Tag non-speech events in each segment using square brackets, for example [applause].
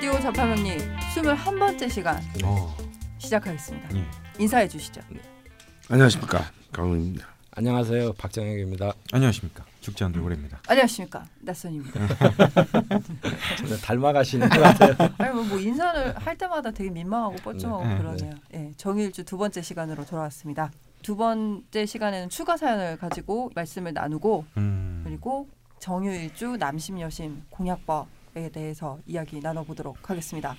라디오 자파명리 21번째 시간 어. 시작하겠습니다. 예. 인사해 주시죠. 안녕하십니까 강훈입니다. 안녕하세요 박정혁입니다. 안녕하십니까 죽지않은 돌고래입니다. 안녕하십니까 낯선입니다. [laughs] 닮아가시는 것 같아요. [laughs] 아니 뭐, 뭐 인사를 할 때마다 되게 민망하고 뻘쭘하고 네, 그러네요. 예, 정일주 두 번째 시간으로 돌아왔습니다. 두 번째 시간에는 추가 사연을 가지고 말씀을 나누고 음. 그리고 정유일주 남심 여심 공약법에 대해서 이야기 나눠보도록 하겠습니다.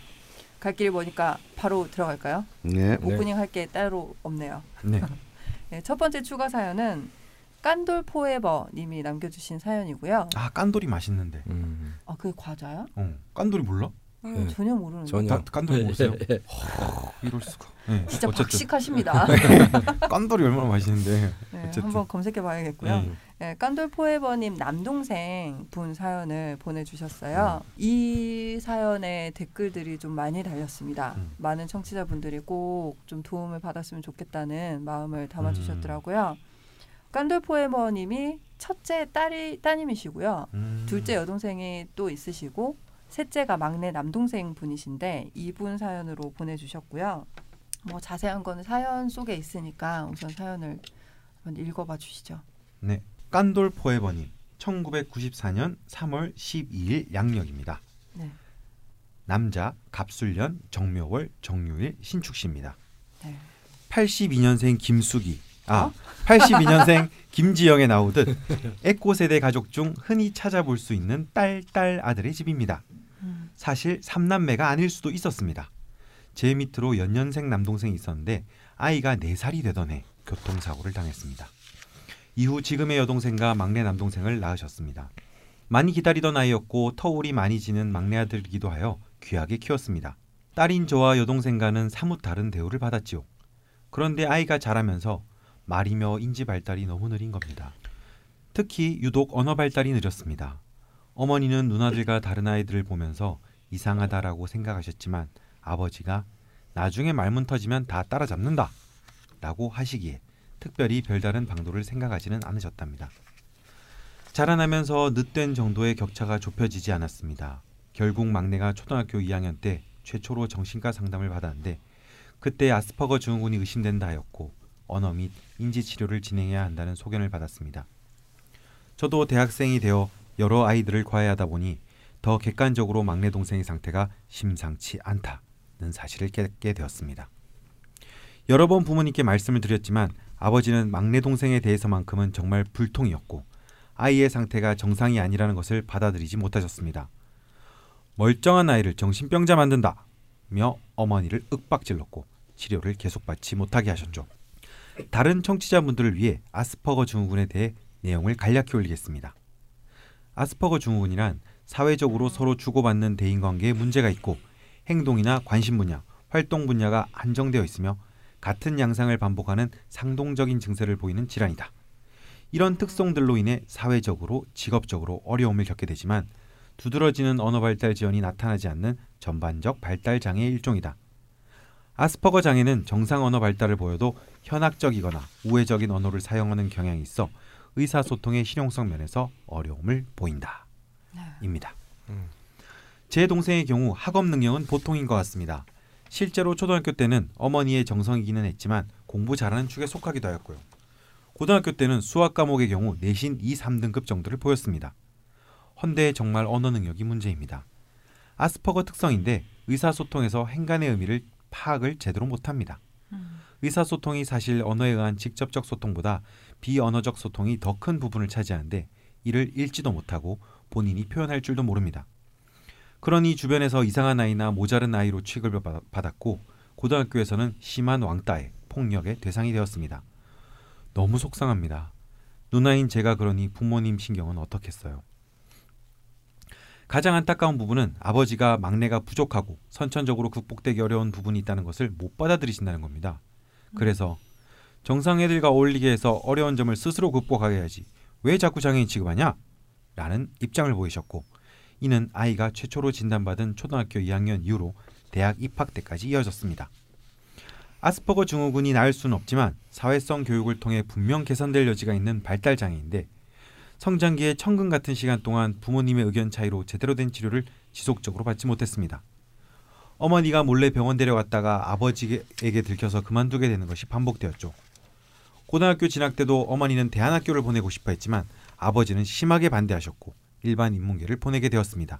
갈길 보니까 바로 들어갈까요? 네. 오프닝 할게 따로 없네요. 네. [laughs] 네, 첫 번째 추가 사연은 깐돌 포에버 님이 남겨주신 사연이고요. 아 깐돌이 맛있는데. 음, 아, 그게 과자야? 어. 깐돌이 몰라? 어, 네. 전혀 모르는데. 전혀. 다- 깐돌이 모르세요? 예, 예. 이럴 수가. 네. 진짜 어쨌든 박식하십니다. [laughs] 깐돌이 얼마나 맛있는데. 네. 한번 검색해봐야겠고요. 예. 네, 깐돌 포에버님 남동생 분 사연을 보내주셨어요. 음. 이 사연에 댓글들이 좀 많이 달렸습니다. 음. 많은 청취자분들이 꼭 좀 도움을 받았으면 좋겠다는 마음을 음. 담아주셨더라고요. 깐돌 포에버님이 첫째 딸이 따님이시고요. 음. 둘째 여동생이 또 있으시고 셋째가 막내 남동생 분이신데 이분 사연으로 보내주셨고요. 뭐 자세한 거는 사연 속에 있으니까 우선 사연을 한번 읽어봐 주시죠. 네. 깐돌 포에버님 1994년 3월 12일 양력입니다. 네. 남자 갑술년 정묘월 정유일 신축씨입니다. 네. 82년생 김숙이 아 어? 82년생 [laughs] 김지영에 나오듯 에코 세대 가족 중 흔히 찾아볼 수 있는 딸, 딸 아들의 집입니다. 음. 사실 삼남매가 아닐 수도 있었습니다. 제 밑으로 연년생 남동생이 있었는데 아이가 4살이 되던 해 교통사고를 당했습니다. 이후 지금의 여동생과 막내 남동생을 낳으셨습니다. 많이 기다리던 아이였고 터울이 많이 지는 막내 아들이기도 하여 귀하게 키웠습니다. 딸인 저와 여동생과는 사뭇 다른 대우를 받았지요. 그런데 아이가 자라면서 말이며 인지 발달이 너무 느린 겁니다. 특히 유독 언어 발달이 느렸습니다. 어머니는 누나들과 다른 아이들을 보면서 이상하다라고 생각하셨지만 아버지가 나중에 말문 터지면 다 따라잡는다 라고 하시기에 특별히 별다른 방도를 생각하지는 않으셨답니다. 자라나면서 늦된 정도의 격차가 좁혀지지 않았습니다. 결국 막내가 초등학교 2학년 때 최초로 정신과 상담을 받았는데 그때 아스퍼거 증후군이 의심된다 하였고 언어 및 인지 치료를 진행해야 한다는 소견을 받았습니다. 저도 대학생이 되어 여러 아이들을 과외하다 보니 더 객관적으로 막내 동생의 상태가 심상치 않다는 사실을 깨닫게 되었습니다. 여러 번 부모님께 말씀을 드렸지만 아버지는 막내 동생에 대해서만큼은 정말 불통이었고 아이의 상태가 정상이 아니라는 것을 받아들이지 못하셨습니다. 멀쩡한 아이를 정신병자 만든다 며 어머니를 윽박질렀고 치료를 계속 받지 못하게 하셨죠. 다른 청취자분들을 위해 아스퍼거 증후군에 대해 내용을 간략히 올리겠습니다. 아스퍼거 증후군이란 사회적으로 서로 주고받는 대인관계에 문제가 있고 행동이나 관심 분야, 활동 분야가 한정되어 있으며 같은 양상을 반복하는 상동적인 증세를 보이는 질환이다. 이런 특성들로 인해 사회적으로, 직업적으로 어려움을 겪게 되지만 두드러지는 언어 발달 지연이 나타나지 않는 전반적 발달 장애의 일종이다. 아스퍼거 장애는 정상 언어 발달을 보여도 현학적이거나 우회적인 언어를 사용하는 경향이 있어 의사소통의 실용성 면에서 어려움을 보인다. 입니다. 음. 제 동생의 경우 학업 능력은 보통인 것 같습니다. 실제로 초등학교 때는 어머니의 정성이기는 했지만 공부 잘하는 축에 속하기도 하였고요. 고등학교 때는 수학 과목의 경우 내신 2, 3등급 정도를 보였습니다. 헌데 정말 언어 능력이 문제입니다. 아스퍼거 특성인데 의사소통에서 행간의 의미를 파악을 제대로 못합니다. 음. 의사소통이 사실 언어에 의한 직접적 소통보다 비언어적 소통이 더 큰 부분을 차지하는데 이를 읽지도 못하고 본인이 표현할 줄도 모릅니다. 그러니 주변에서 이상한 아이나 모자른 아이로 취급을 받- 받았고 고등학교에서는 심한 왕따에 폭력의 대상이 되었습니다. 너무 속상합니다. 누나인 제가 그러니 부모님 신경은 어떻겠어요? 가장 안타까운 부분은 아버지가 막내가 부족하고 선천적으로 극복되기 어려운 부분이 있다는 것을 못 받아들이신다는 겁니다. 그래서 정상 애들과 어울리게 해서 어려운 점을 스스로 극복하게 해야지 왜 자꾸 장애인 취급하냐? 라는 입장을 보이셨고 이는 아이가 최초로 진단받은 초등학교 2학년 이후로 대학 입학 때까지 이어졌습니다. 아스퍼거 증후군이 나을 수는 없지만 사회성 교육을 통해 분명 개선될 여지가 있는 발달 장애인데 성장기의 천근 같은 시간 동안 부모님의 의견 차이로 제대로 된 치료를 지속적으로 받지 못했습니다. 어머니가 몰래 병원 데려갔다가 아버지에게 들켜서 그만두게 되는 것이 반복되었죠. 고등학교 진학 때도 어머니는 대안학교를 보내고 싶어 했지만 아버지는 심하게 반대하셨고 일반 인문계를 보내게 되었습니다.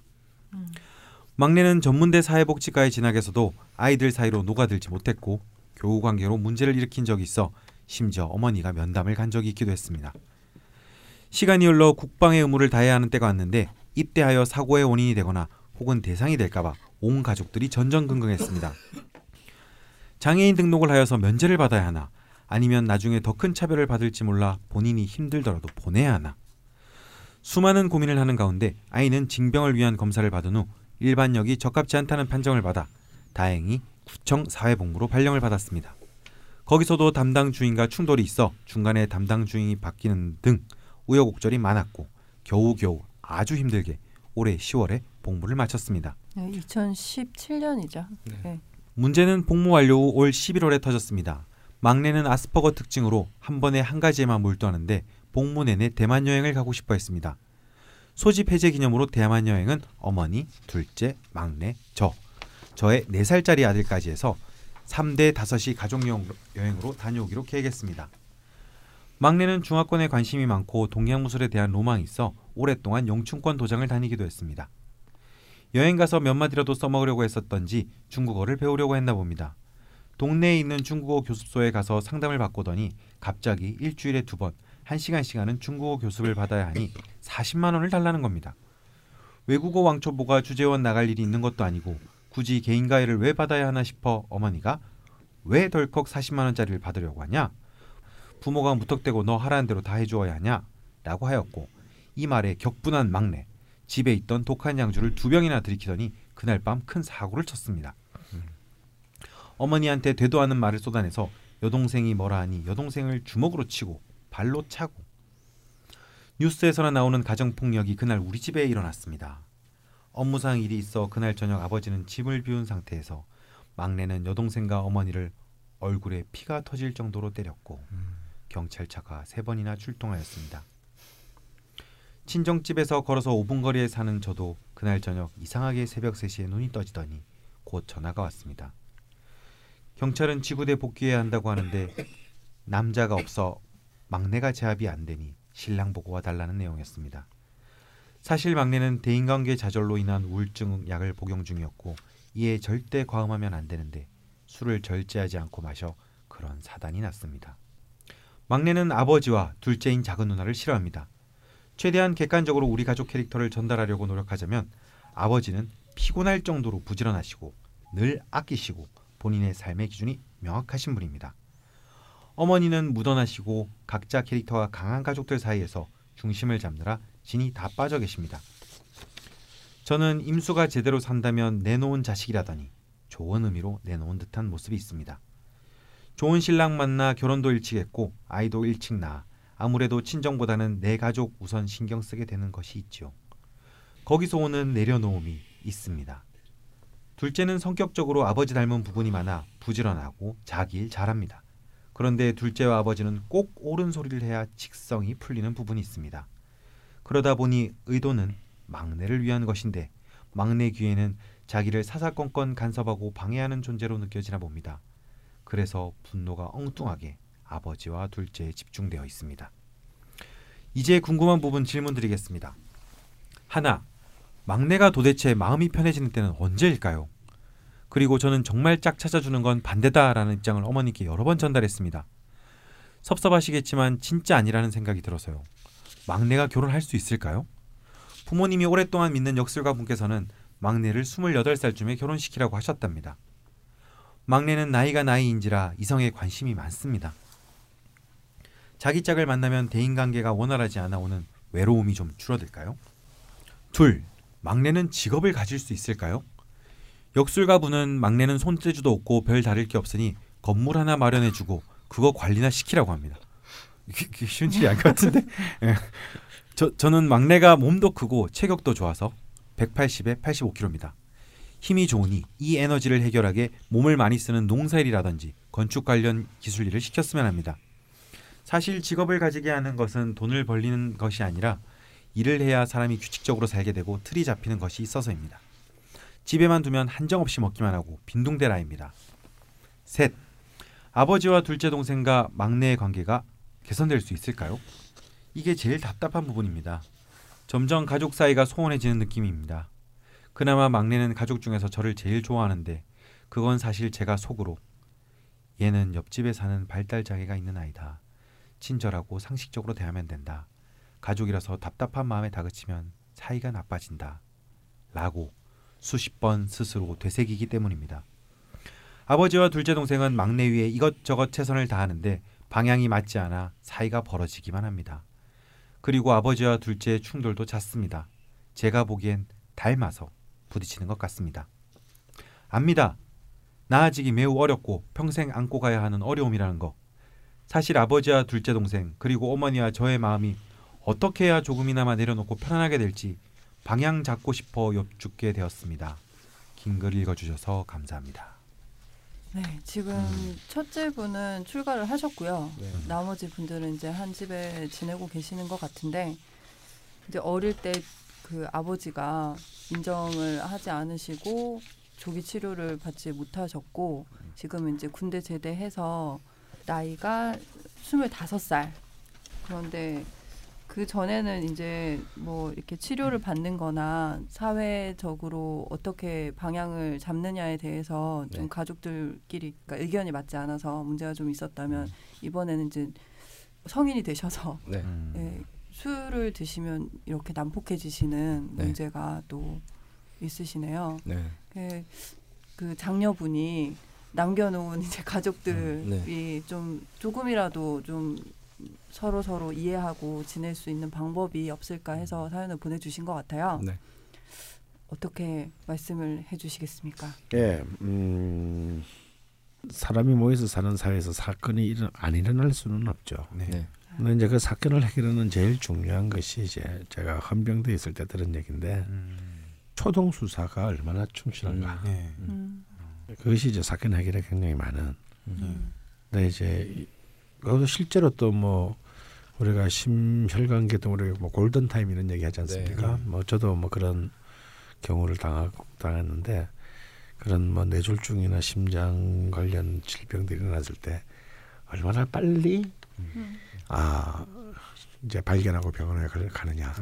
막내는 전문대 사회복지과에 진학해서도 아이들 사이로 녹아들지 못했고 교우 관계로 문제를 일으킨 적이 있어 심지어 어머니가 면담을 간 적이 있기도 했습니다. 시간이 흘러 국방의 의무를 다해야 하는 때가 왔는데 입대하여 사고의 원인이 되거나 혹은 대상이 될까봐 온 가족들이 전전긍긍했습니다. 장애인 등록을 하여서 면제를 받아야 하나 아니면 나중에 더 큰 차별을 받을지 몰라 본인이 힘들더라도 보내야 하나 수많은 고민을 하는 가운데 아이는 징병을 위한 검사를 받은 후 일반역이 적합지 않다는 판정을 받아 다행히 구청 사회복무로 발령을 받았습니다. 거기서도 담당 주인과 충돌이 있어 중간에 담당 주인이 바뀌는 등 우여곡절이 많았고 겨우겨우 아주 힘들게 올해 10월에 복무를 마쳤습니다. 네, 2017년이죠. 네. 문제는 복무 완료 후 올 11월에 터졌습니다. 막내는 아스퍼거 특징으로 한 번에 한 가지에만 몰두하는데 복무 내내 대만 여행을 가고 싶어 했습니다. 소집 해제 기념으로 대만 여행은 어머니, 둘째, 막내, 저, 저의 4살짜리 아들까지 해서 3대 5시 가족 여행으로 다녀오기로 계획했습니다. 막내는 중화권에 관심이 많고 동양무술에 대한 로망이 있어 오랫동안 영춘권 도장을 다니기도 했습니다. 여행 가서 몇 마디라도 써먹으려고 했었던지 중국어를 배우려고 했나 봅니다. 동네에 있는 중국어 교습소에 가서 상담을 받고더니 갑자기 일주일에 두 번, 한 시간씩하는 중국어 교습을 받아야 하니 40만 원을 달라는 겁니다. 외국어 왕초보가 주재원 나갈 일이 있는 것도 아니고 굳이 개인 가해를 왜 받아야 하나 싶어 어머니가 왜 덜컥 40만 원짜리를 받으려고 하냐? 부모가 무턱대고 너 하라는 대로 다 해주어야 하냐? 라고 하였고 이 말에 격분한 막내 집에 있던 독한 양주를 두 병이나 들이키더니 그날 밤 큰 사고를 쳤습니다. 어머니한테 되도 않은 말을 쏟아내서 여동생이 뭐라 하니 여동생을 주먹으로 치고 발로 차고 뉴스에서나 나오는 가정폭력이 그날 우리 집에 일어났습니다. 업무상 일이 있어 그날 저녁 아버지는 집을 비운 상태에서 막내는 여동생과 어머니를 얼굴에 피가 터질 정도로 때렸고 경찰차가 세 번이나 출동하였습니다. 친정집에서 걸어서 5분 거리에 사는 저도 그날 저녁 이상하게 새벽 3시에 눈이 떠지더니 곧 전화가 왔습니다. 경찰은 지구대 복귀해야 한다고 하는데 남자가 없어 막내가 제압이 안 되니 신랑 보고 와달라는 내용이었습니다. 사실 막내는 대인관계 좌절로 인한 우울증 약을 복용 중이었고 이에 절대 과음하면 안 되는데 술을 절제하지 않고 마셔 그런 사단이 났습니다. 막내는 아버지와 둘째인 작은 누나를 싫어합니다. 최대한 객관적으로 우리 가족 캐릭터를 전달하려고 노력하자면 아버지는 피곤할 정도로 부지런하시고 늘 아끼시고 본인의 삶의 기준이 명확하신 분입니다. 어머니는 무던하시고 각자 캐릭터가 강한 가족들 사이에서 중심을 잡느라 진이 다 빠져 계십니다. 저는 임수가 제대로 산다면 내놓은 자식이라더니 좋은 의미로 내놓은 듯한 모습이 있습니다. 좋은 신랑 만나 결혼도 일찍 했고 아이도 일찍 낳아 아무래도 친정보다는 내 가족 우선 신경 쓰게 되는 것이 있죠. 거기서 오는 내려놓음이 있습니다. 둘째는 성격적으로 아버지 닮은 부분이 많아 부지런하고 자기 일 잘합니다. 그런데 둘째와 아버지는 꼭 옳은 소리를 해야 직성이 풀리는 부분이 있습니다. 그러다 보니 의도는 막내를 위한 것인데 막내 귀에는 자기를 사사건건 간섭하고 방해하는 존재로 느껴지나 봅니다. 그래서 분노가 엉뚱하게 아버지와 둘째에 집중되어 있습니다. 이제 궁금한 부분 질문 드리겠습니다. 하나, 막내가 도대체 마음이 편해지는 때는 언제일까요? 그리고 저는 정말 짝 찾아주는 건 반대다라는 입장을 어머니께 여러 번 전달했습니다. 섭섭하시겠지만 진짜 아니라는 생각이 들어서요. 막내가 결혼할 수 있을까요? 부모님이 오랫동안 믿는 역술가 분께서는 막내를 28살쯤에 결혼시키라고 하셨답니다. 막내는 나이가 나이인지라 이성에 관심이 많습니다. 자기 짝을 만나면 대인관계가 원활하지 않아 오는 외로움이 좀 줄어들까요? 둘, 막내는 직업을 가질 수 있을까요? 역술가분은 막내는 손재주도 없고 별 다를 게 없으니 건물 하나 마련해주고 그거 관리나 시키라고 합니다. 이게 쉬운 일이 아닌 것 같은데. [laughs] 예. 저, 저는 막내가 몸도 크고 체격도 좋아서 180에 85kg입니다. 힘이 좋으니 이 에너지를 해결하게 몸을 많이 쓰는 농사일이라든지 건축 관련 기술 일을 시켰으면 합니다. 사실 직업을 가지게 하는 것은 돈을 벌리는 것이 아니라 일을 해야 사람이 규칙적으로 살게 되고 틀이 잡히는 것이 있어서입니다. 집에만 두면 한정없이 먹기만 하고 빈둥대라입니다. 셋. 아버지와 둘째 동생과 막내의 관계가 개선될 수 있을까요? 이게 제일 답답한 부분입니다. 점점 가족 사이가 소원해지는 느낌입니다. 그나마 막내는 가족 중에서 저를 제일 좋아하는데 그건 사실 제가 속으로 얘는 옆집에 사는 발달 장애가 있는 아이다. 친절하고 상식적으로 대하면 된다. 가족이라서 답답한 마음에 다그치면 사이가 나빠진다. 라고 수십 번 스스로 되새기기 때문입니다. 아버지와 둘째 동생은 막내 위에 이것저것 최선을 다하는데 방향이 맞지 않아 사이가 벌어지기만 합니다. 그리고 아버지와 둘째의 충돌도 잦습니다. 제가 보기엔 닮아서 부딪히는 것 같습니다. 압니다. 나아지기 매우 어렵고 평생 안고 가야 하는 어려움이라는 거. 사실 아버지와 둘째 동생 그리고 어머니와 저의 마음이 어떻게 해야 조금이나마 내려놓고 편안하게 될지 방향 잡고 싶어 엽죽게 되었습니다. 긴 글 읽어주셔서 감사합니다. 네, 지금 첫째 분은 출가를 하셨고요. 네. 나머지 분들은 이제 한 집에 지내고 계시는 것 같은데 이제 어릴 때 그 아버지가 인정을 하지 않으시고 조기 치료를 받지 못하셨고 지금 이제 군대 제대해서 나이가 스물다섯 살 그런데 그 전에는 이제 뭐 이렇게 치료를 받는 거나 사회적으로 어떻게 방향을 잡느냐에 대해서 좀 네. 가족들끼리 그러니까 의견이 맞지 않아서 문제가 좀 있었다면 이번에는 이제 성인이 되셔서 [laughs] 네. 음. 예, 술을 드시면 이렇게 난폭해지시는 네. 문제가 또 있으시네요. 네. 그, 그 장녀분이 남겨놓은 [laughs] 이제 가족들이 음, 좀 조금이라도 좀 서로 서로 이해하고 지낼 수 있는 방법이 없을까 해서 사연을 보내주신 것 같아요. 네. 어떻게 말씀을 해주시겠습니까? 예, 음, 사람이 모여서 사는 사회에서 사건이 일어, 안 일어날 수는 없죠. 네. 네. 근데 이제 그 사건을 해결하는 제일 중요한 것이 이제 제가 헌병대 있을 때 들은 얘기인데 음. 초동 수사가 얼마나 충실한가. 네. 음, 그것이 이제 사건 해결에 굉장히 많은. 음, 근데 이제 이- 그것도 실제로 또 뭐 우리가 심혈관 계통 우리 뭐 골든 타임 이런 얘기 하지 않습니까? 네. 뭐 저도 뭐 그런 경우를 당하고 당했는데 그런 뭐 뇌졸중이나 심장 관련 질병들이 일어났을 때 얼마나 빨리 음. 아 이제 발견하고 병원에 가- 가느냐에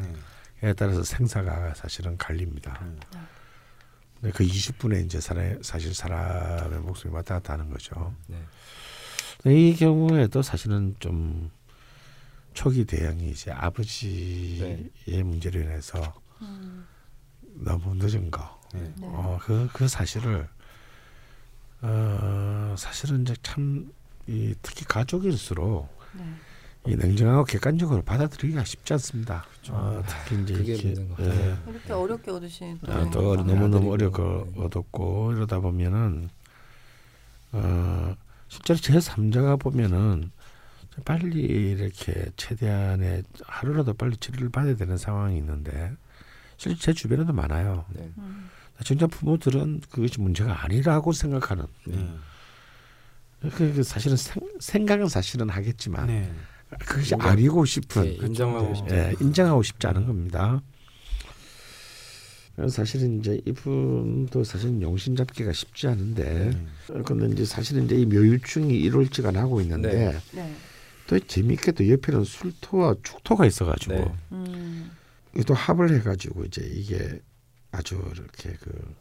네. 따라서 생사가 사실은 갈립니다. 음. 근데 그 20분에 이제 사람, 사실 사람의 목숨이 왔다 갔다 하는 거죠. 네. 이 경우에도 사실은 좀 초기 대응이 이제 아버지의 문제로 인해서 음, 너무 늦은 거. 네. 네. 어, 그, 그 사실을, 어, 사실은 이제 참, 이 특히 가족일수록 네. 이 냉정하고 객관적으로 받아들이기가 쉽지 않습니다. 어, 특히 이제 그게 이렇게, 예. 같아요. 이렇게 어렵게 얻으신 또 아, 또. 너무 너무 네. 얻었고 이러다 보면은 어 실제로 제 3자가 보면은 빨리 이렇게 최대한의 하루라도 빨리 치료를 받아야 되는 상황이 있는데 실제 제 주변에도 많아요. 네. 음, 진짜 부모들은 그것이 문제가 아니라고 생각하는. 네. 그, 그 사실은 생, 생각은 사실은 하겠지만 네. 그것이 인정- 아니고 싶은 예, 인정하고 싶지 예, 않아요. 인정하고 싶지 않은 겁니다. 그래서 사실은 이제 이분도 사실 용신 잡기가 쉽지 않은데, 네. 근데 이제 사실은 이제 이 묘유충이 일월치가 나고 있는데 네. 또 재밌게도 옆에는 술토와 축토가 있어가지고 네. 음, 또 합을 해가지고 이제 이게 아주 이렇게 그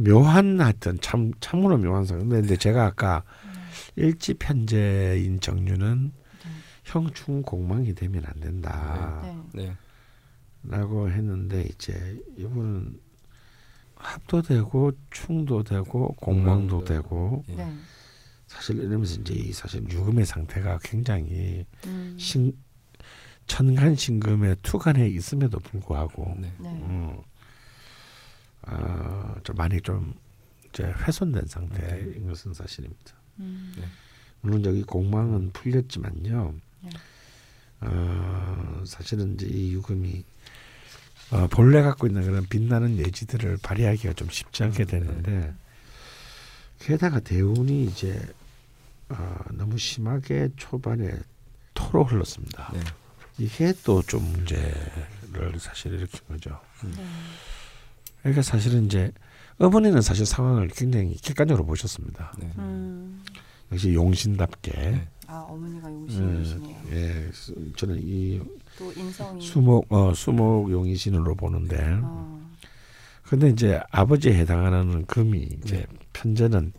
묘한 하여튼 참 참으로 묘한 상황. 근데 이제 제가 아까 일지 편제인 정류는 형충 공망이 되면 안 된다. 네. 네. 라고 했는데 이제 이분은 합도 되고 충도 되고 공망도 공망도 되고 예. 네. 사실 이러면서 이제 이 사실 유금의 상태가 굉장히 음, 신 천간 신금의 투간에 있음에도 불구하고 네. 네. 음, 아, 좀 많이 좀 이제 훼손된 상태인 것은 사실입니다. 음, 네. 물론 여기 공망은 풀렸지만요. 네. 어, 사실은 이제 이 유금이 어, 본래 갖고 있는 그런 빛나는 예지들을 발휘하기가 좀 쉽지 않게 음, 네. 되는데 게다가 대운이 이제 어, 너무 심하게 초반에 토로 흘렀습니다. 네. 이게 또 좀 문제를 사실 일으킨 거죠. 네. 그러니까 사실은 이제 어머니는 사실 상황을 굉장히 객관적으로 보셨습니다. 네. 음. 역시 용신답게. 네. 아 어머니가 예, 용신이시네요. 예, 수- 저는 이 또 인성이. 수목 어 수목 용이신으로 보는데, 어. 근데 이제 아버지에 해당하는 금이 이제 네. 편제는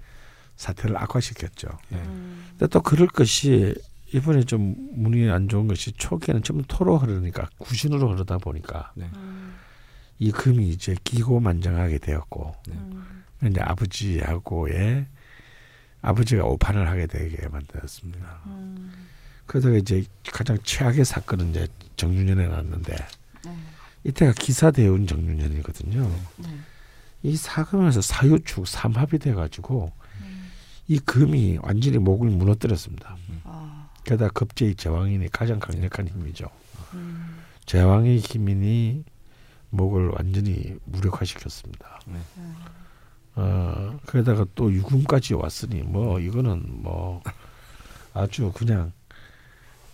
사태를 악화시켰죠. 예. 음. 근데 또 그럴 것이 이번에 좀 운이 안 좋은 것이 초기에는 전부 토로 흐르니까 구신으로 흐르다 보니까 음. 이 금이 이제 기고만장하게 되었고 네. 음. 이제 아버지하고의 아버지가 오판을 하게 되게 만들었습니다. 음. 그러다가 이제 가장 최악의 사건은 이제 정유년에 났는데 네. 이때가 기사 대운 정유년이거든요. 네. 이 사금에서 사유축 삼합이 돼가지고 음. 이 금이 완전히 목을 무너뜨렸습니다. 아. 게다가 급제의 제왕인이 가장 강력한 힘이죠. 음. 제왕의 힘이니 목을 완전히 무력화시켰습니다. 네. 어, 그러다가 또 유금까지 왔으니 뭐 이거는 뭐 아주 그냥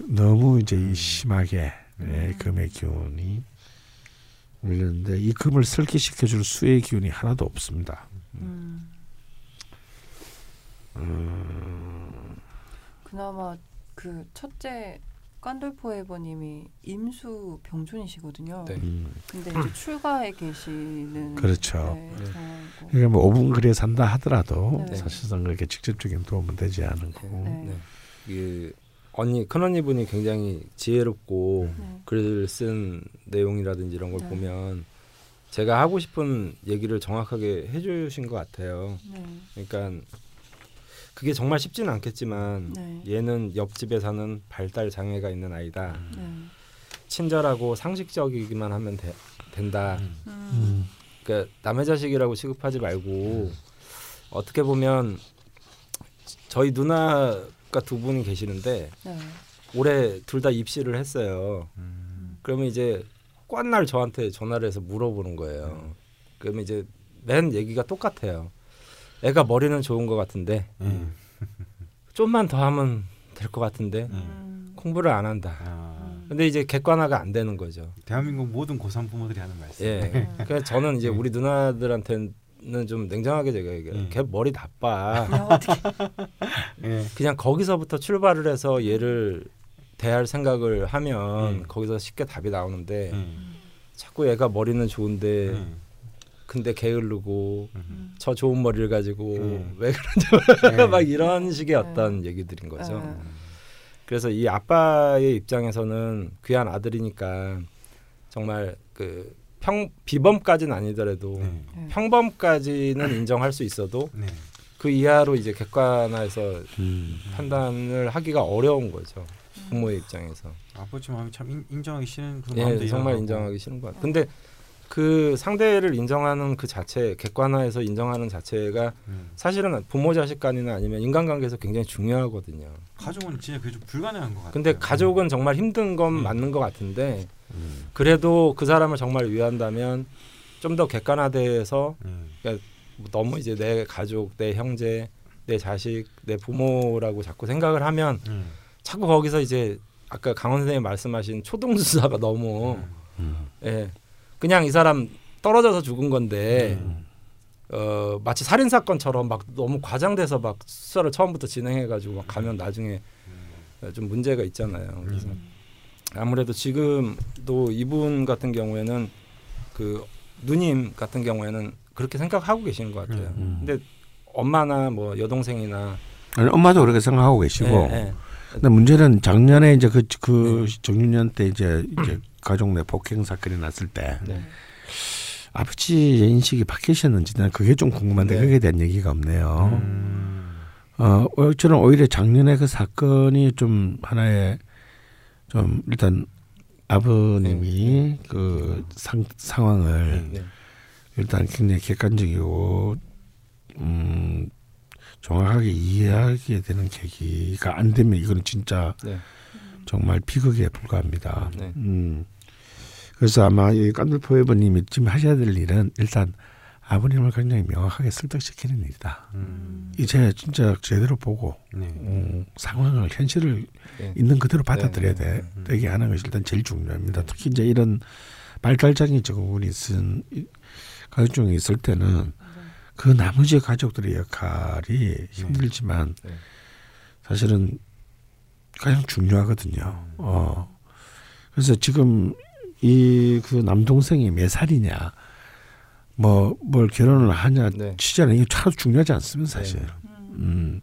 너무 이제 이 심하게 예, 금의 기운이 밀렸는데 이 금을 설기시켜 줄 수의 기운이 하나도 없습니다. 음. 음, 그나마 그 첫째 깐돌포 해버님이 임수 병준이시거든요. 네. 음, 근데 이제 출가에 계시는 그렇죠. 네, 네. 그러니까 뭐 5분 거리에 산다 하더라도 네. 사실상 그렇게 직접적인 도움은 되지 않은 거고. 네. 네. 그 언니 큰 언니분이 굉장히 지혜롭고 네. 글을 쓴 내용이라든지 이런 걸 네. 보면 제가 하고 싶은 얘기를 정확하게 해주신 것 같아요. 네. 그러니까 그게 정말 쉽지는 않겠지만 네. 얘는 옆집에 사는 발달 장애가 있는 아이다. 네. 친절하고 상식적이기만 하면 돼- 된다. 음. 음, 그러니까 남의 자식이라고 취급하지 말고 어떻게 보면 저희 누나 가 두 분이 계시는데 네. 올해 둘 다 입시를 했어요. 음. 그러면 이제 꽌날 저한테 전화를 해서 물어보는 거예요. 그러면 이제 맨 얘기가 똑같아요. 애가 머리는 좋은 것 같은데 예. 좀만 더 하면 될 것 같은데 음. 공부를 안 한다. 아, 근데 이제 객관화가 안 되는 거죠. 대한민국 모든 고3 부모들이 하는 말씀. 예. 그래서 저는 이제 우리 누나들한테는 좀 냉정하게 제가 얘기해요. 음. 걔 머리 나빠. [laughs] 예. 그냥 거기서부터 출발을 해서 얘를 대할 생각을 하면 음. 거기서 쉽게 답이 나오는데 예. 자꾸 얘가 머리는 좋은데 예. 근데 게으르고 음. 저 좋은 머리를 가지고 음. 왜 그런지 예. [laughs] 막 이런 식의 네. 어떤 얘기들인 거죠. 네. 그래서 이 아빠의 입장에서는 귀한 아들이니까 정말 그 평 비범까지는 아니더라도 네. 네. 평범까지는 인정할 수 있어도 네. 그 이하로 이제 객관화해서 음. 판단을 하기가 어려운 거죠. 부모의 입장에서. 아버지 마음이 참 인, 인정하기 싫은 그런 예, 마음도 정말 이해하고. 인정하기 싫은 것 같아요. 근데 그 상대를 인정하는 그 자체, 객관화해서 인정하는 자체가 음. 사실은 부모 자식 간이나 아니면 인간관계에서 굉장히 중요하거든요. 가족은 진짜 그게 좀 불가능한 것 같아요. 근데 가족은 정말 힘든 건 음. 맞는 것 같은데 음. 그래도 그 사람을 정말 위한다면 좀 더 객관화돼서 예. 너무 이제 내 가족, 내 형제, 내 자식, 내 부모라고 자꾸 생각을 하면 예. 자꾸 거기서 이제 아까 강원 선생님 말씀하신 초동수사가 너무 음. 예 그냥 이 사람 떨어져서 죽은 건데 음. 어 마치 살인 사건처럼 막 너무 과장돼서 막 수사를 처음부터 진행해가지고 막 가면 나중에 좀 문제가 있잖아요. 그래서 음. 아무래도 지금도 이분 같은 경우에는 그 누님 같은 경우에는 그렇게 생각하고 계시는 것 같아요. 음. 근데 엄마나 뭐 여동생이나 아니, 엄마도 그렇게 생각하고 계시고. 예, 예. 근데 문제는 작년에 이제 그, 그 정유년 때 이제, 이제 가족 내 폭행 사건이 났을 때 네. 아버지의 인식이 바뀌셨는지 난 그게 좀 궁금한데 네. 그게 대한 얘기가 없네요. 음. 어, 어, 저는 오히려 작년에 그 사건이 좀 하나의 좀 일단 아버님이 그 상, 상황을 네. 일단 굉장히 객관적이고 음 정확하게 이해하게 되는 계기가 안 되면 이거는 진짜 네. 정말 비극에 불과합니다. 네. 음. 그래서 아마 이 깐들포에버님이 지금 하셔야 될 일은 일단 아버님을 굉장히 명확하게 설득시키는 일이다. 음. 이제 진짜 제대로 보고 네. 음, 상황을 현실을 네. 있는 그대로 받아들여야 네, 돼. 네. 되게 하는 것이 일단 제일 중요합니다. 특히 이제 이런 발달장애 증후군이 있은 이- 가족 중에 있을 때는 그 나머지 가족들의 역할이 힘들지만 네. 사실은 가장 중요하거든요. 어. 그래서 지금 이 그 남동생이 몇 살이냐, 뭐 뭘 결혼을 하냐 네. 취재는 이게 참 중요하지 않습니다, 사실. 네. 음.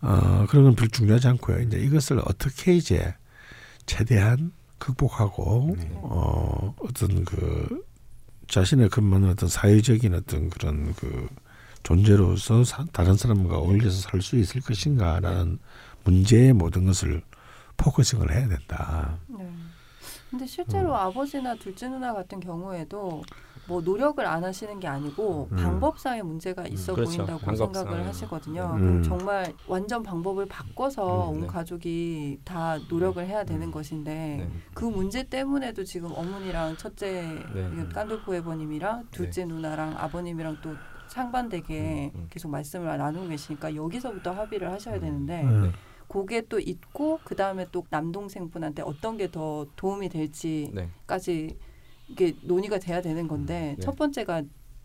어, 그런 건 별로 중요하지 않고요. 이제 이것을 어떻게 이제 최대한 극복하고 네. 어, 어떤 그 자신의 근무는 어떤 사회적인 어떤 그런 그 존재로서 사, 다른 사람과 어울려서 살 수 있을 것인가라는 문제의 모든 것을 focusing을 해야 된다. 네. 근데 실제로 음. 아버지나 둘째 누나 같은 경우에도 뭐 노력을 안 하시는 게 아니고 음. 방법상의 문제가 있어 그렇죠. 보인다고 방법상. 생각을 하시거든요. 음. 정말 완전 방법을 바꿔서 음, 온 네. 가족이 다 노력을 해야 되는 음. 것인데 네. 그 문제 때문에도 지금 어머니랑 첫째 네. 깐돌포 해버님이랑 둘째 누나랑 아버님이랑 또 상반되게 음, 음. 계속 말씀을 나누고 계시니까 여기서부터 합의를 하셔야 되는데 음. 네. 그게 또 있고 그 다음에 또 남동생분한테 어떤 게 더 도움이 될지까지 네. 이게 논의가 돼야 되는 건데 네. 첫 번째가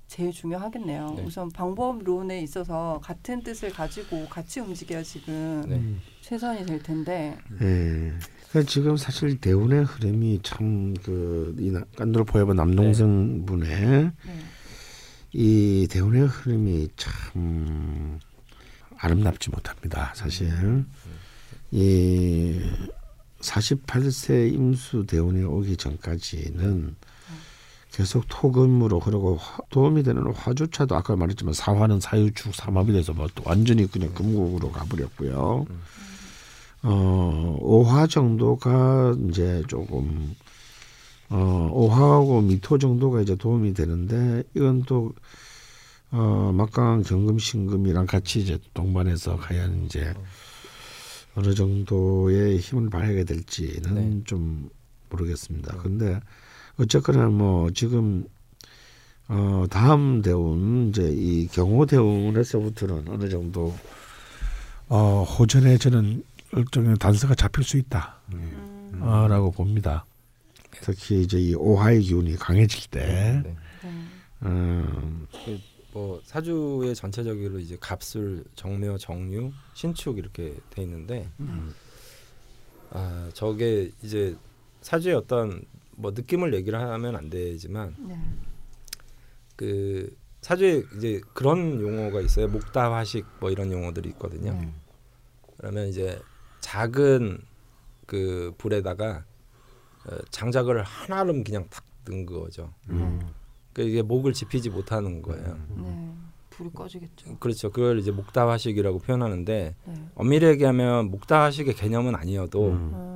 제일 중요하겠네요. 네. 우선 방법론에 있어서 같은 뜻을 가지고 같이 움직여야 지금 네. 음. 최선이 될 텐데. 예. 그러니까 지금 사실 대운의 흐름이 참 그이 깐돌 포에버 남동생 분의 네. 이 대운의 흐름이 참 아름답지 못합니다. 사실 이 48세 임수 대운이 오기 전까지는 계속 토금으로 그리고 화- 도움이 되는 화조차도 아까 말했지만 사화는 사유축 삼합이 돼서 뭐또 완전히 그냥 금국으로 가버렸고요. 어 오화 정도가 이제 조금 어 오화하고 미토 정도가 이제 도움이 되는데 이건 또 어, 막강 경금 신금이랑 같이 이제 동반해서 과연 이제 어느 정도의 힘을 발휘하게 될지는 네. 좀 모르겠습니다. 근데 어쨌거나 뭐 지금 어 다음 대운 이제 이 경호 대운에서부터는 어느 정도 어 호전에 저는 일종의 단서가 잡힐 수 있다라고 음, 어, 봅니다. 특히 이제 이 오하의 기운이 강해질 때, 네. 네. 음, 뭐 사주의 전체적으로 이제 갑술, 정묘, 정유, 신축 이렇게 돼 있는데 아 저게 이제 사주의 어떤 뭐 느낌을 얘기를 하면 안 되지만 네. 그 사주에 이제 그런 용어가 있어요. 목다화식 뭐 이런 용어들이 있거든요. 네. 그러면 이제 작은 그 불에다가 어, 장작을 하나름 그냥 탁 넣은 거죠. 음, 그 이게 목을 지피지 못하는 거예요. 네. 불이 꺼지겠죠. 그렇죠. 그걸 이제 목다화식이라고 표현하는데 네. 엄밀히 얘기하면 목다화식의 개념은 아니어도 음.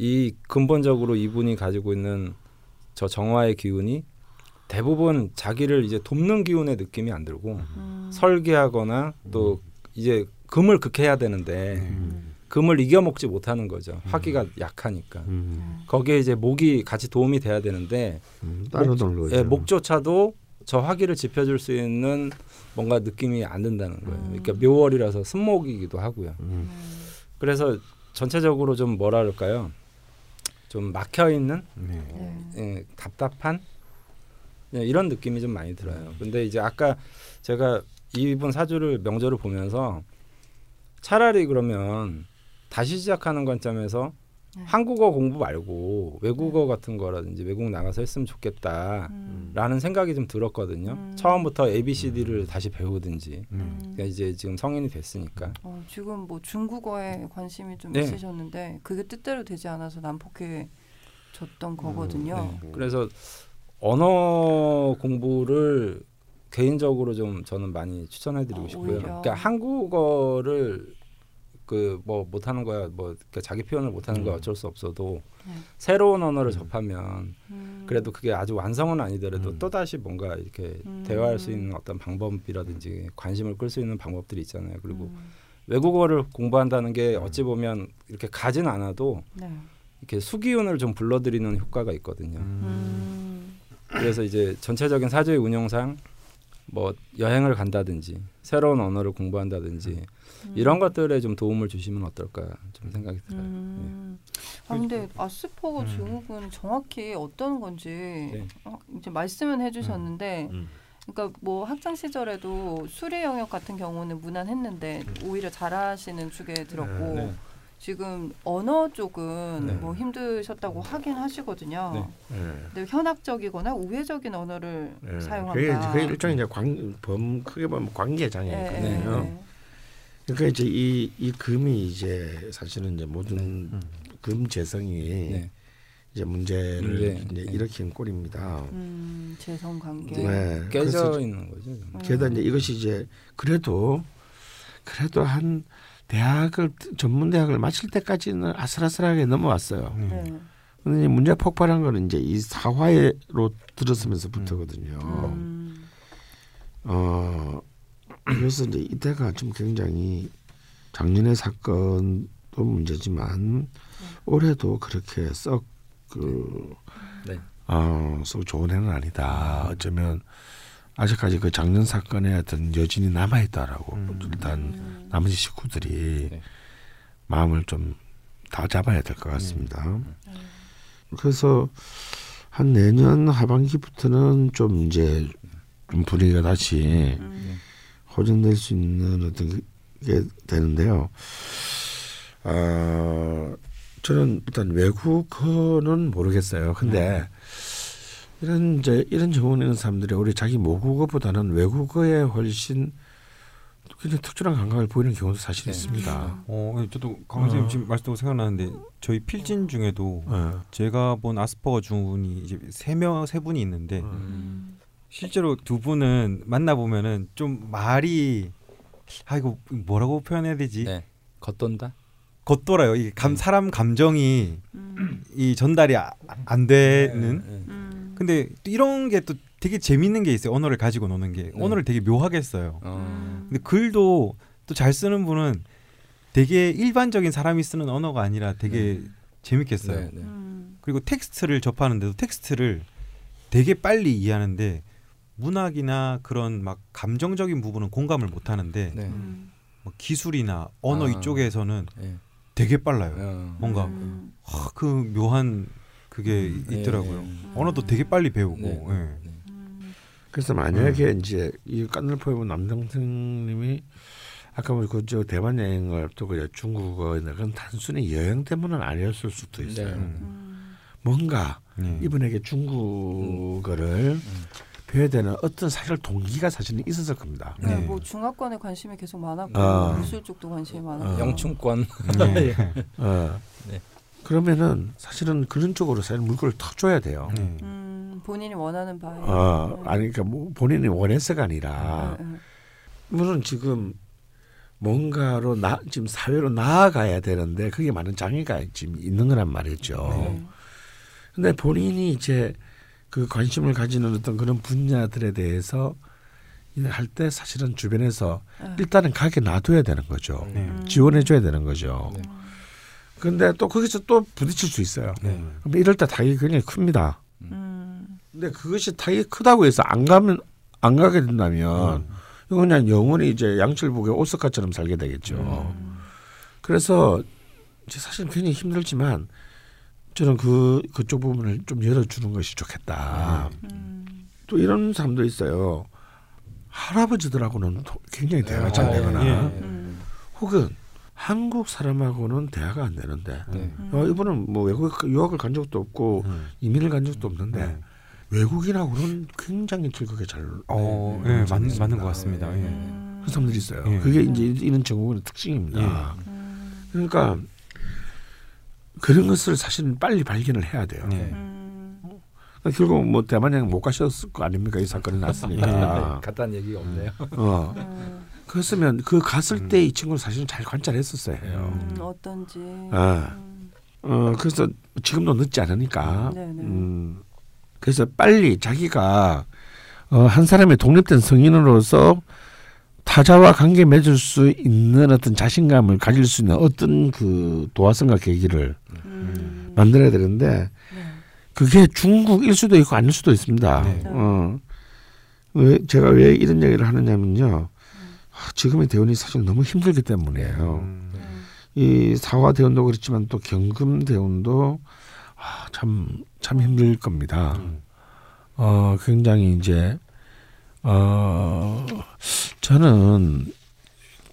음, 이 근본적으로 이분이 가지고 있는 저 정화의 기운이 대부분 자기를 이제 돕는 기운의 느낌이 안 들고 음, 설계하거나 또 이제 금을 극해야 되는데 음, 금을 이겨먹지 못하는 거죠. 화기가 약하니까. 음, 거기에 이제 목이 같이 도움이 돼야 되는데 음, 놀고 예, 목조차도 저 화기를 지펴줄 수 있는 뭔가 느낌이 안 든다는 거예요. 음. 그러니까 묘월이라서 순목이기도 하고요. 음, 음, 그래서 전체적으로 좀 뭐라 그럴까요? 좀 막혀 있는 네. 네. 예, 답답한 예, 이런 느낌이 좀 많이 들어요. 근데 이제 아까 제가 이분 사주를 명절을 보면서 차라리 그러면 다시 시작하는 관점에서 네. 한국어 공부 말고 외국어 같은 거라든지 외국 나가서 했으면 좋겠다라는 음, 생각이 좀 들었거든요. 음. 처음부터 A, B, C, D를 다시 배우든지. 음. 그러니까 이제 지금 성인이 됐으니까. 어, 지금 뭐 중국어에 관심이 좀 네. 있으셨는데 그게 뜻대로 되지 않아서 난폭해 졌던 거거든요. 네. 그래서 언어 공부를 개인적으로 좀 저는 많이 추천해드리고 아, 싶고요. 오히려. 그러니까 한국어를 그 뭐 못하는 거야, 뭐 그러니까 자기 표현을 못하는 거 음. 어쩔 수 없어도 네. 새로운 언어를 접하면 음, 그래도 그게 아주 완성은 아니더라도 음. 또 다시 뭔가 이렇게 음. 대화할 수 있는 어떤 방법이라든지 관심을 끌 수 있는 방법들이 있잖아요. 그리고 음, 외국어를 공부한다는 게 어찌 보면 이렇게 가진 않아도 네. 이렇게 수기운을 좀 불러들이는 효과가 있거든요. 음, 그래서 이제 전체적인 사주의 운영상 뭐 여행을 간다든지 새로운 언어를 공부한다든지 음. 이런 것들에 좀 도움을 주시면 어떨까 좀 생각이 들어요. 음. 아 근데 아스퍼거 음. 증후군 정확히 어떤 건지 네. 어, 이제 말씀은 해주셨는데 음. 그러니까 뭐 학창 시절에도 수리 영역 같은 경우는 무난했는데 오히려 잘하시는 축에 들었고 네. 지금 언어 쪽은 네. 뭐 힘드셨다고 하긴 하시거든요. 네. 예. 근데 현학적이거나 우회적인 언어를 예. 사용한다. 그게, 그게 일종의 이제 관, 범 크게 보면 관계 예, 예, 장애거든요. 예. 그러니까 이제 이, 이 금이 이제 사실은 이제 모든 음. 금 재성이 네. 이제 문제를 문제, 이제 네. 일으킨 꼴입니다. 음, 재성 관계. 네. 깨져 있는 거죠. 게다가 이제 이것이 이제 그래도 그래도 한 대학을 전문 대학을 마칠 때까지는 아슬아슬하게 넘어왔어요. 네. 네. 근데 이제 문제 폭발한 거는 이제 이 사화로 들었으면서부터거든요. 음, 어 그래서 이제 이때가 좀 굉장히 작년의 사건도 문제지만 올해도 그렇게 썩그 네. 어, 썩 좋은 해는 아니다. 어쩌면 아직까지 그 작년 사건의 어떤 여진이 남아 있다라고 음. 일단 음, 나머지 식구들이 네. 마음을 좀 다 잡아야 될 것 같습니다. 음. 그래서 한 내년 하반기부터는 좀 이제 좀 분위기가 다시 음, 호전될 수 있는 어떤 게 되는데요. 아 저는 일단 외국어는 모르겠어요. 근데 이런 이제 이런 경우는 있는 사람들이 우리 자기 모국어보다는 외국어에 훨씬 굉장히 특출난 감각을 보이는 경우도 사실 네. 있습니다. 어, 예, 저도 강 선생님 어. 지금 말씀 생각나는데 저희 필진 중에도 어. 제가 본 아스퍼거 증후군이 이제 세명세 분이 있는데 어. 음, 실제로 두 분은 만나 보면은 좀 말이 아 이거 뭐라고 표현해야 되지? 네. 겉돈다. 겉돌아요. 이 감 사람 감정이 음, 이 전달이 아- 안 되는. 네. 음. 근데 또 이런 게 또 되게 재밌는 게 있어요. 언어를 가지고 노는 게 언어를 되게 묘하게 써요. 어. 근데 글도 또 잘 쓰는 분은 되게 일반적인 사람이 쓰는 언어가 아니라 되게 재밌게 써요. 네, 네. 음, 그리고 텍스트를 접하는데도 텍스트를 되게 빨리 이해하는데 문학이나 그런 막 감정적인 부분은 공감을 못 하는데 네. 음, 뭐 기술이나 언어 아. 이쪽에서는 네. 되게 빨라요. 어. 뭔가 음, 하, 그 묘한 그게 네, 있더라고요. 네. 언어도 되게 빨리 배우고. 네. 예. 네. 음, 그래서 만약에 이제 이 깐늘포에본 남동생님이 아까 뭐그저 대만 여행을 앞두고 이제 중국어에 그건 단순히 여행 때문은 아니었을 수도 있어요. 네. 음. 음, 뭔가 예. 이분에게 중국어를 배워야 되는 어떤 사실 동기가 사실은 있었을 겁니다. 네, 네. 뭐 중화권에 관심이 계속 많았고 아. 미술 쪽도 관심이 많았고 어. 영춘권. [laughs] 예. 어. 네. 그러면은 사실은 그런 쪽으로 사실 물꼬를 터줘야 돼요. 예. 음, 본인이 원하는 바에 어, 네. 아니 그러니까 뭐 본인이 원해서가 아니라 네, 네. 물론 지금 뭔가로 나 지금 사회로 나아가야 되는데 그게 많은 장애가 지금 있는 거란 말이죠. 네. 근데 본인이 이제 그 관심을 가지는 어떤 그런 분야들에 대해서 할 때 사실은 주변에서 네. 일단은 가게 놔둬야 되는 거죠. 네. 음. 지원해 줘야 되는 거죠. 네. 근데 또 거기서 또 부딪힐 수 있어요. 네. 그럼 이럴 때 타격이 굉장히 큽니다. 음, 근데 그것이 타격이 크다고 해서 안 가면 안 가게 된다면 음. 이건 그냥 영원히 이제 양철북의 오스카처럼 살게 되겠죠. 음. 그래서 사실 굉장히 힘들지만 저는 그 그쪽 부분을 좀 열어주는 것이 좋겠다. 음, 또 이런 사람도 있어요. 할아버지들하고는 도- 굉장히 대화가 잘 어, 되거나 예. 음, 혹은 한국 사람하고는 대화가 안 되는데 네. 음. 어, 이분은 뭐 외국 유학을 간 적도 없고 음. 이민을 간 적도 없는데 네. 외국인하고는 굉장히 즐겁게 잘 어, 네, 예, 맞, 재밌습니다. 맞는 것 같습니다. 예. 음, 그런 사람들이 있어요. 예. 그게 이제 이런 정국의 특징입니다. 음, 그러니까 그런 것을 사실은 빨리 발견을 해야 돼요. 네. 음, 그러니까 결국 뭐 대만 여행 못 가셨을 거 아닙니까 이 사건이 났으니까. [laughs] 간단한 얘기가 없네요. 어. 음, 그랬으면 그 갔을 음. 때이 친구는 사실은 잘 관찰했었어야 해요. 음, 어떤지 아. 음, 어 그래서 지금도 늦지 않으니까. 네네. 음. 그래서 빨리 자기가 어, 한 사람의 독립된 성인으로서 타자와 관계 맺을 수 있는 어떤 자신감을 가질 수 있는 어떤 그 도화성과 계기를 음, 만들어야 되는데 네. 그게 중국일 수도 있고 아닐 수도 있습니다. 네. 어. 왜 제가 왜 이런 얘기를 하느냐면요. 아, 지금의 대운이 사실 너무 힘들기 때문이에요. 음. 음, 이 사화 대운도 그렇지만 또 경금 대운도 아, 참, 참 힘들 겁니다. 음. 어, 굉장히 이제 어 저는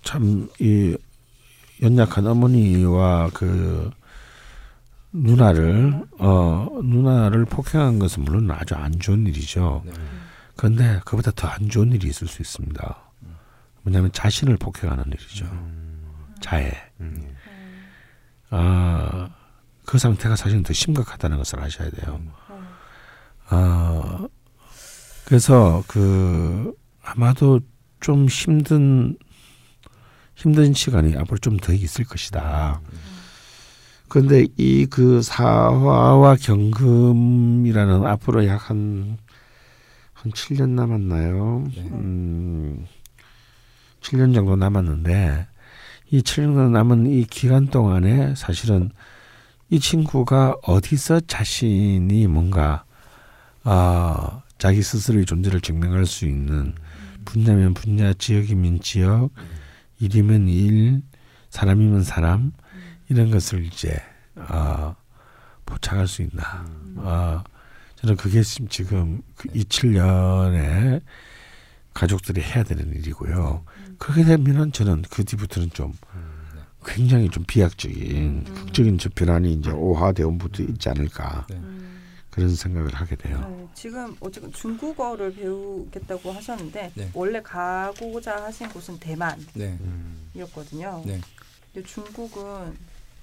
참 이 연약한 어머니와 그 누나를 어 누나를 폭행한 것은 물론 아주 안 좋은 일이죠. 네. 그런데 그보다 더 안 좋은 일이 있을 수 있습니다. 뭐냐면 자신을 폭행하는 일이죠. 자해. 음. 아, 그 상태가 사실은 더 심각하다는 것을 아셔야 돼요. 아, 그래서 그 아마도 좀 힘든 힘든 시간이 앞으로 좀 더 있을 것이다. 그런데 이 그 사화와 경금이라는 앞으로 약 한한 7년 남았나요? 네. 음, 7년 정도 남았는데 이 7년 정도 남은 이 기간 동안에 사실은 이 친구가 어디서 자신이 뭔가 아 자기 스스로의 존재를 증명할 수 있는 분야면 분야, 지역이면 지역, 일이면 일, 사람이면 사람 이런 것을 이제 아 포착할 수 있나. 아 저는 그게 지금- 그 27년에 가족들이 해야 되는 일이고요. 그렇게 되면은 저는 그 뒤부터는 좀 굉장히 좀 비약적인 극적인 저 변환이 이제 오화대원부터 있지 않을까 네. 그런 생각을 하게 돼요. 네, 지금 어쨌든 중국어를 배우겠다고 하셨는데 네. 원래 가고자 하신 곳은 대만이었거든요. 네. 네. 근데 중국은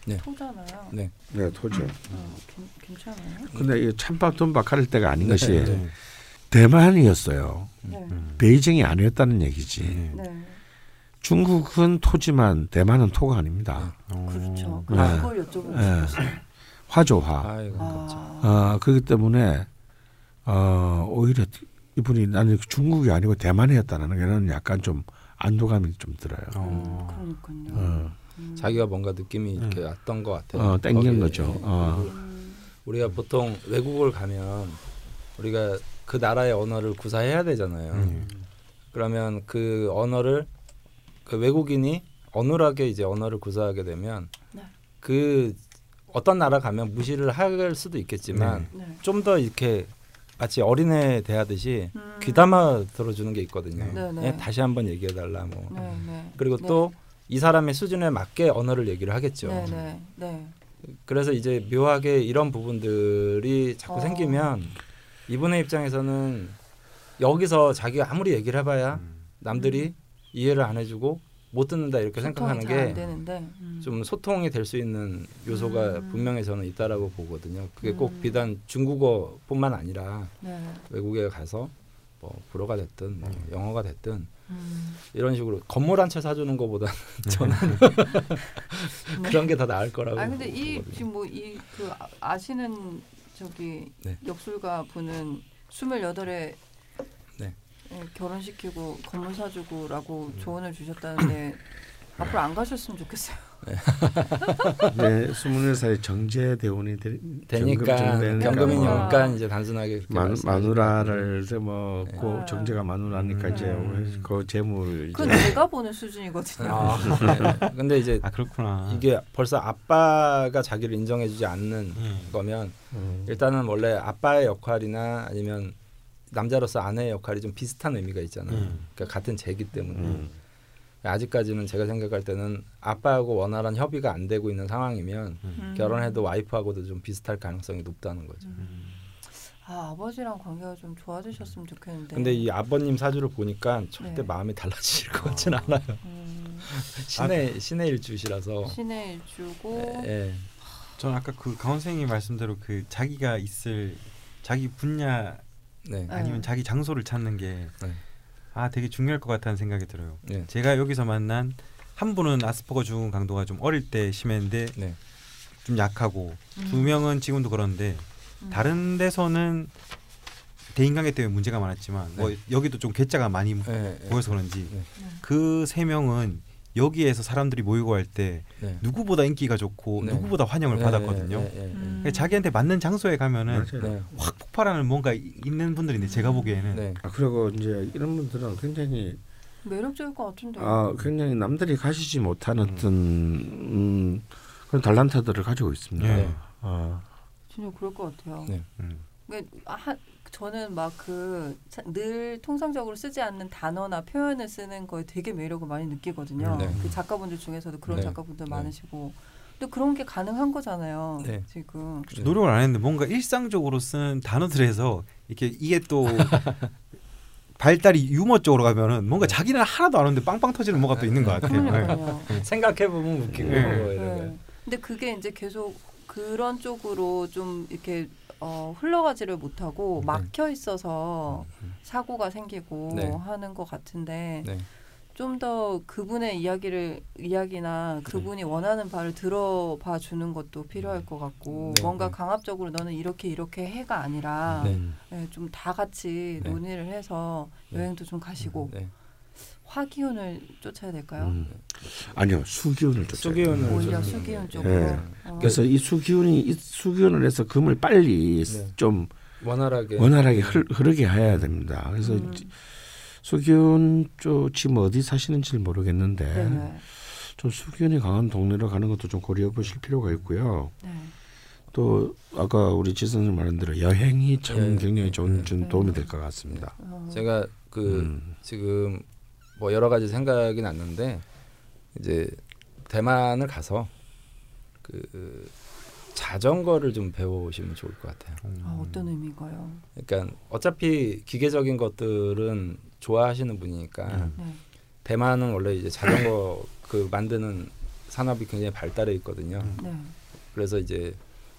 네. 토잖아요. 네. 네, 토죠. 어, 괜- 괜찮아요. 근데 이 찬밥 돈박 할 때가 아닌 네, 것이 네. 대만이었어요. 네. 음. 베이징이 아니었다는 얘기지. 네. 네. 중국은 토지만 대만은 토가 아닙니다. 어. 그렇죠. 네. 아, 그걸 여쭤보고 네. 싶었어요. 화조화. 아이고. 아, 아, 그렇기 때문에 어, 오히려 이분이 나는 중국이 아니고 대만이었다는 게는 약간 좀 안도감이 좀 들어요. 어. 그러니까요. 어, 음. 자기가 뭔가 느낌이 이렇게 음. 왔던 것 같아요. 어, 땡긴 거기에. 거죠. 어. 우리가 보통 외국을 가면 우리가 그 나라의 언어를 구사해야 되잖아요. 음. 그러면 그 언어를 그 외국인이 어눌하게 이제 언어를 구사하게 되면 네. 그 어떤 나라 가면 무시를 할 수도 있겠지만 네. 좀더 이렇게 마치 어린애 대하듯이 음. 귀담아 들어주는 게 있거든요. 네, 네. 예, 다시 한번 얘기해 달라 뭐. 네, 네. 그리고 네. 또이 사람의 수준에 맞게 언어를 얘기를 하겠죠. 네, 네, 네. 그래서 이제 묘하게 이런 부분들이 자꾸 어. 생기면 이분의 입장에서는 여기서 자기가 아무리 얘기를 해봐야 음. 남들이 이해를 안 해주고 못 듣는다 이렇게 생각하는 소통이 잘안 게 되는데. 음. 좀 소통이 될 수 있는 요소가 음. 분명히 저는 있다라고 보거든요. 그게 꼭 음. 비단 중국어뿐만 아니라 네. 외국에 가서 뭐 불어가 됐든 뭐 네. 영어가 됐든 음. 이런 식으로 건물 한 채 사주는 것보다 저는 [laughs] [laughs] 그런 게더 나을 거라고. 아 근데 이 보거든요. 지금 뭐 이 그 아시는 저기 네. 역술가 분은 스물여덟에 네. 예, 결혼시키고 건물 사주고라고 음. 조언을 주셨다는데 앞으로 안 가셨으면 좋겠어요. 네, [laughs] 21살에 정제 대원이 되, 되니까 정되니까 아. 경금이니까 이제 단순하게 마. 마누라를 뭐고 네. 정제가 마누라니까 이제 음. 그 재물 이제 내가 보는 수준이거든요. 아, [laughs] 네. 근데 이제 아 그렇구나. 이게 벌써 아빠가 자기를 인정해주지 않는 음. 거면 음. 일단은 원래 아빠의 역할이나 아니면 남자로서 아내의 역할이 좀 비슷한 의미가 있잖아요. 음. 그러니까 같은 제기 때문에 음. 아직까지는 제가 생각할 때는 아빠하고 원활한 협의가 안 되고 있는 상황이면 음. 결혼해도 와이프하고도 좀 비슷할 가능성이 높다는 거죠. 음. 아 아버지랑 관계가 좀 좋아지셨으면 좋겠는데. 근데 이 아버님 사주를 보니까 절대 네. 마음이 달라질 것 같진 않아요. 음, [laughs] 신의 신의 일주시라서. 신의 주고 예. 저는 아까 그 강원 선생님 말씀대로 그 자기가 있을 자기 분야 네. 아니면 네. 자기 장소를 찾는 게 네. 아 되게 중요할 것 같다는 생각이 들어요. 네. 제가 여기서 만난 한 분은 아스퍼거 증후군 강도가 좀 어릴 때 심했는데 네. 좀 약하고 음. 두 명은 지금도 그런데 음. 다른 데서는 대인관계 때문에 문제가 많았지만 뭐 여기도 좀 괴짜가 많이 예, 예. 보여서 그런지 네. 그세 명은 여기에서 사람들이 모이고 할때 네. 누구보다 인기가 좋고 네. 누구보다 환영을 네, 받았거든요. 네, 네, 네. 음. 그러니까 자기한테 맞는 장소에 가면은. 네. 확 폭발하는 뭔가 이- 있는 분들인데 제가 보기에는 네. 아, 그리고 이제 이런 분들은 굉장히 매력적일 것 같은데. 아, 굉장히 남들이 가지지 못한 음. 어떤 음, 그런 달란트들을 가지고 있습니다. 네. 어, 진짜 그럴 것 같아요. 네. 음. 그, 하, 저는 막 그 늘 통상적으로 쓰지 않는 단어나 표현을 쓰는 거에 되게 매력을 많이 느끼거든요. 네. 그 작가분들 중에서도 그런 네. 작가분들 네. 많으시고. 근데 그런 게 가능한 거잖아요. 네. 지금. 네. 노력을 안 했는데 뭔가 일상적으로 쓰는 단어들에서 이렇게 이게 또 [laughs] 발달이 유머 쪽으로 가면은 뭔가 자기는 하나도 안 오는데 빵빵 터지는 뭐가 또 있는 것 같아요. 네. 그러니까요. 생각해 보면 웃기고 네. 뭐. 네. 근데 그게 이제 계속 그런 쪽으로 좀 이렇게 어, 흘러가지를 못하고 네. 막혀 있어서 음. 사고가 생기고 네. 하는 것 같은데 네. 좀더 그분의 이야기를 이야기나 그분이 원하는 바를 들어봐 주는 것도 필요할 것 같고 네, 뭔가 네. 강압적으로 너는 이렇게 이렇게 해가 아니라 네. 예, 좀다 같이 네. 논의를 해서 네. 여행도 좀 가시고 네. 화기운을 쫓아야 될까요? 음. 아니요 수기운을 쫓아요. 수기운을 오히려 좀- 수기운 네. 쪽으로. 네. 어. 그래서 이 수기운이 이 수기운을 해서 금을 빨리 네. 좀 원활하게 원활하게 흐, 흐르 게 해야 됩니다. 그래서 음. 수기운 쪽 지금 어디 사시는지 모르겠는데 네네. 좀 수기운이 강한 동네로 가는 것도 좀 고려해 보실 필요가 있고요. 네. 또 아까 우리 지 선생님 말한 대로 여행이 참 예. 굉장히 좋은 좀 네. 도움이 될 것 같습니다. 어. 제가 그 음. 지금 뭐 여러 가지 생각이 났는데 이제 대만을 가서 그 자전거를 좀 배워오시면 좋을 것 같아요. 아, 어떤 의미인가요? 그러니까 어차피 기계적인 것들은 좋아하시는 분이니까 음. 네. 대만은 원래 이제 자전거 [coughs] 그 만드는 산업이 굉장히 발달해 있거든요. 음. 네. 그래서 이제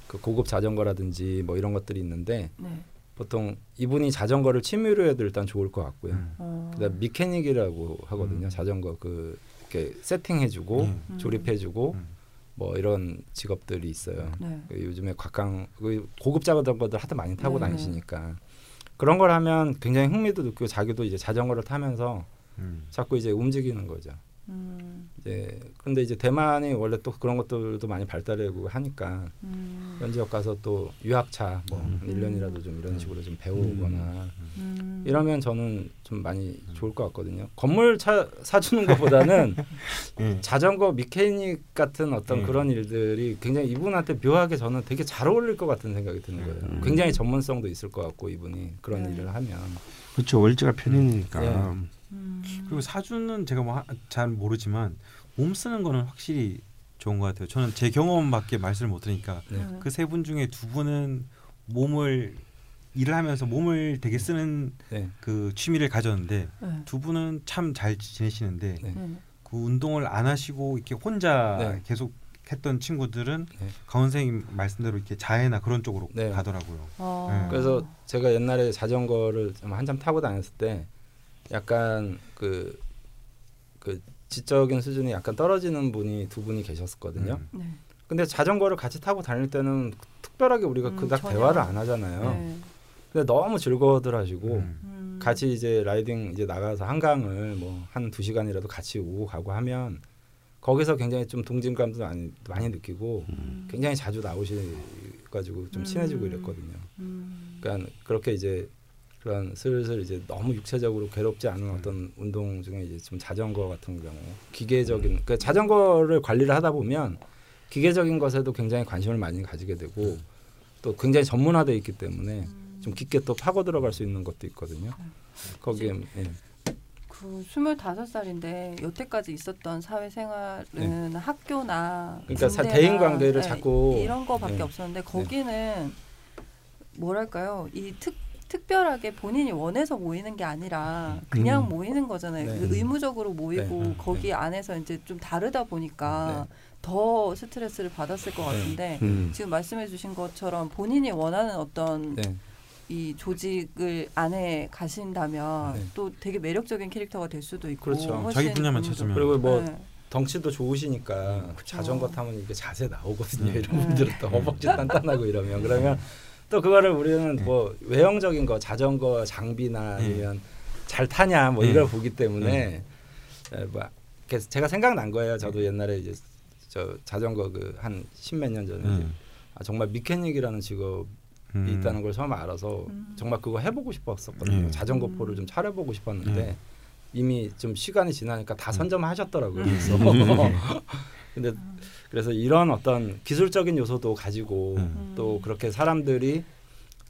그 고급 자전거라든지 뭐 이런 것들이 있는데 네. 보통 이분이 자전거를 취미로 해도 일단 좋을 것 같고요. 음. 어. 그다음 미케닉이라고 하거든요. 음. 자전거 그 이렇게 세팅해주고 음. 음. 조립해주고 음. 뭐 이런 직업들이 있어요. 네. 그 요즘에 각광 그 고급 자전거들 하도 많이 타고 네. 다니시니까 그런 걸 하면 굉장히 흥미도 느끼고 자기도 이제 자전거를 타면서 음. 자꾸 이제 움직이는 거죠. 음. 이제 근데 이제 대만이 원래 또 그런 것들도 많이 발달하고 하니까 음. 이런 지역 가서 또 유학차 뭐 음. 한 1년이라도 좀 이런 식으로 좀 배우거나 음. 이러면 저는 좀 많이 좋을 것 같거든요. 건물 차 사주는 것보다는 [laughs] 예. 자전거 미케닉 같은 어떤 음. 그런 일들이 굉장히 이분한테 묘하게 저는 되게 잘 어울릴 것 같은 생각이 드는 거예요. 음. 굉장히 전문성도 있을 것 같고 이분이 그런 네. 일을 하면 그렇죠. 월지가 편이니까. 네. 음. 그리고 사주는 제가 뭐 잘 모르지만 몸 쓰는 거는 확실히 좋은 것 같아요. 저는 제 경험밖에 말씀을 못 드리니까 네. 네. 그세 분 중에 두 분은 몸을 일을 하면서 몸을 되게 쓰는 네. 그 취미를 가졌는데 네. 두 분은 참 잘 지내시는데 네. 네. 그 운동을 안 하시고 이렇게 혼자 네. 계속 했던 친구들은 네. 강원 선생님 말씀대로 이렇게 자해나 그런 쪽으로 네. 가더라고요. 어. 네. 그래서 제가 옛날에 자전거를 좀 한참 타고 다녔을 때 약간 그, 그 지적인 수준이 약간 떨어지는 분이 두 분이 계셨었거든요. 음. 네. 근데 자전거를 같이 타고 다닐 때는 특별하게 우리가 음, 그닥 전혀. 대화를 안 하잖아요. 네. 근데 너무 즐거워들 하시고 음. 음. 같이 이제 라이딩 이제 나가서 한강을 뭐 한 두 시간이라도 같이 오고 가고 하면 거기서 굉장히 좀 동질감도 많이 많이 느끼고 음. 굉장히 자주 나오셔 가지고 좀 친해지고 음. 이랬거든요. 음. 그러니까 그렇게 이제 그런 슬슬 이제 너무 육체적으로 괴롭지 않은 음. 어떤 운동 중에 이제 좀 자전거 같은 경우 기계적인 그 자전거를 관리를 하다 보면 기계적인 것에도 굉장히 관심을 많이 가지게 되고 또 굉장히 전문화돼 있기 때문에 음. 좀 깊게 또 파고 들어갈 수 있는 것도 있거든요. 거기에 예. 그 스물다섯 살인데 여태까지 있었던 사회생활은 학교나 네. 그러니까 사- 군대나, 대인 관계를 네, 자꾸 이런 거밖에 네. 없었는데 거기는 뭐랄까요 이 특 특별하게 본인이 원해서 모이는 게 아니라 그냥 음. 모이는 거잖아요. 네. 그 의무적으로 모이고 네. 거기 안에서 이제 좀 다르다 보니까 더 스트레스를 받았을 것 네. 같은데 음. 지금 말씀해주신 것처럼 본인이 원하는 어떤 네. 이 조직을 안에 가신다면 네. 또 되게 매력적인 캐릭터가 될 수도 있고 그렇죠. 자기 분야만 찾으면. 그리고 뭐 네. 덩치도 좋으시니까 그쵸. 자전거 타면 이게 자세 나오거든요. 네. 이런 분들은 또 허벅지 단단하고 이러면 그러면 또 그거를 우리는 네. 뭐 외형적인 거 자전거 장비나 네. 아니면 잘 타냐 뭐 네. 이걸 보기 때문에 에, 뭐 제가 생각난 거예요. 저도 네. 옛날에 이제 저 자전거 그 한 십몇 년 전에 음. 아, 정말 미케닉이라는 직업이 음. 있다는 걸 처음 알아서 음. 정말 그거 해보고 싶었었거든요. 네. 자전거 포를 음. 좀 차려보고 싶었는데 네. 이미 좀 시간이 지나니까 다 음. 선점하셨더라고요. 음. 그래서 [laughs] 근데 그래서 이런 어떤 기술적인 요소도 가지고 음. 또 그렇게 사람들이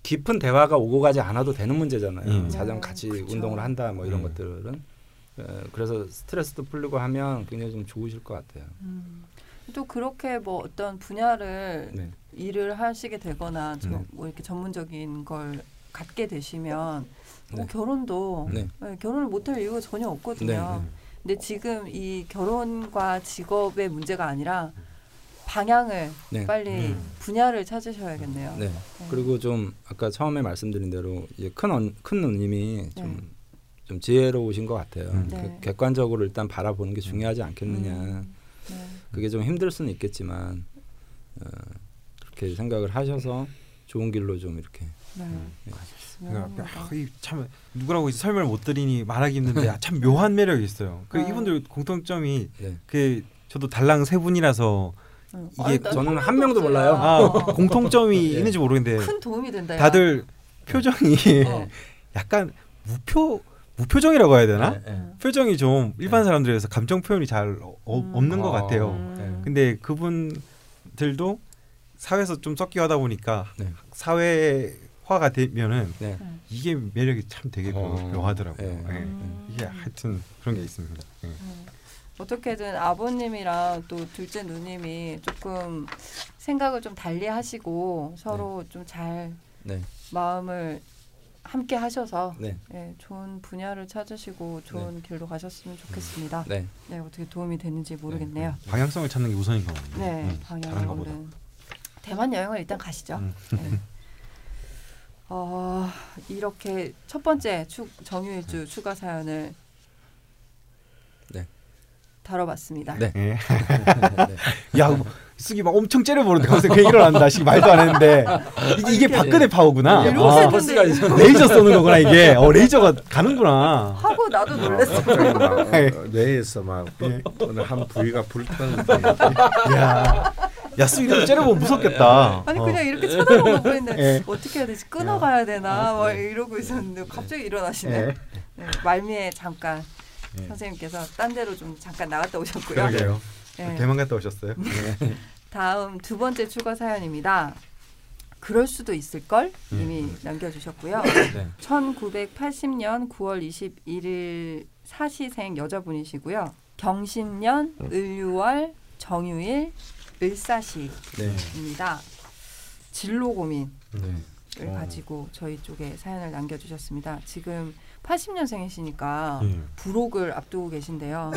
깊은 대화가 오고 가지 않아도 되는 문제잖아요. 음. 자전 네, 같이 그쵸. 운동을 한다 뭐 이런 음. 것들은 에, 그래서 스트레스도 풀리고 하면 굉장히 좀 좋으실 것 같아요. 음. 또 그렇게 뭐 어떤 분야를 네. 일을 하시게 되거나 좀 네. 뭐 이렇게 전문적인 걸 갖게 되시면 뭐 네. 결혼도 네. 네, 결혼을 못할 이유가 전혀 없거든요. 네, 근데 지금 이 결혼과 직업의 문제가 아니라 방향을 네. 빨리 음. 분야를 찾으셔야겠네요. 네. 그리고 좀 아까 처음에 말씀드린 대로 이제 큰, 언, 큰 누님이 좀, 네. 좀 지혜로우신 것 같아요. 음. 네. 객- 객관적으로 일단 바라보는 게 중요하지 않겠느냐. 음, 네. 그게 좀 힘들 수는 있겠지만 어, 그렇게 생각을 하셔서 좋은 길로 좀 이렇게 네. 네. 그러니까. 아, 이참 누구라고 설명을 못 드리니 말하기 힘든데 아, [laughs] 참 묘한 매력이 있어요. 그 아. 이분들 공통점이 네. 그 저도 달랑 세 분이라서 응. 이게 아니, 난 저는 한한 명도. 몰라요. 아 어. [laughs] 공통점이 예. 있는지 모르겠는데 큰 도움이 된다. 야. 다들 표정이 어. [laughs] 약간 무표 무표정이라고 해야 되나? 네, 네. 표정이 좀 일반 사람들에 비해서 감정 표현이 잘 어, 음. 없는 것 아. 같아요. 음. 근데 그분들도 사회에서 좀 섞여 하다 보니까 네. 사회화가 되면은 네. 이게 매력이 참 되게 어. 묘하더라고요. 네. 예. 음. 이게 하여튼 그런 게 있습니다. 어떻게든 아버님이랑 또 둘째 누님이 조금 생각을 좀 달리 하시고 서로 좀잘 네. 마음을 함께 하셔서 네. 예, 좋은 분야를 찾으시고 좋은 길로 가셨으면 좋겠습니다. 네. 네, 어떻게 도움이 되는지 모르겠네요. 방향성을 찾는 게 우선인 것 같아요. 네, 음. 얻는 대만 여행을 일단 가시죠. 음. 네. 어, 이렇게 첫 번째 추, 정유일주 추가 사연을 네. 다뤄봤습니다. 네. 예. 네. [laughs] 야, 뭐, 쑥이 막 엄청 째려보는데 갑자기 그 얘기를 한다. 씨 말도 안 했는데 이게, 이게 박근혜 파워구나. 네. 아, 있어. 레이저 쏘는 거구나 이게. 어, 레이저가 가는구나. 하고 나도 놀랐어. 갑자기 막 예. 어, 뇌에서 막 어느 한 부위가 불타는 [laughs] 야, 야 쑥이 좀 째려보면 무섭겠다. 아니 어. 그냥 이렇게 쳐다보고 [laughs] 있는데 예. 어떻게 해야 되지? 끊어가야 되나? 막 이러고 있었는데 갑자기 일어나시네. 예. 네, 말미에 잠깐 예. 선생님께서 딴 데로 좀 잠깐 나갔다 오셨고요. 그러게요. 네. 대만 갔다 오셨어요? 다음 두 번째 추가 사연입니다. 그럴 수도 있을 걸 음. 이미 남겨주셨고요. 네. 1980년 9월 21일 사시생 여자분이시고요. 경신년 을유월 정유일 을사시입니다. 네. 진로 고민을 네. 어. 가지고 저희 쪽에 사연을 남겨주셨습니다. 지금 80년생이시니까 예. 부록을 앞두고 계신데요.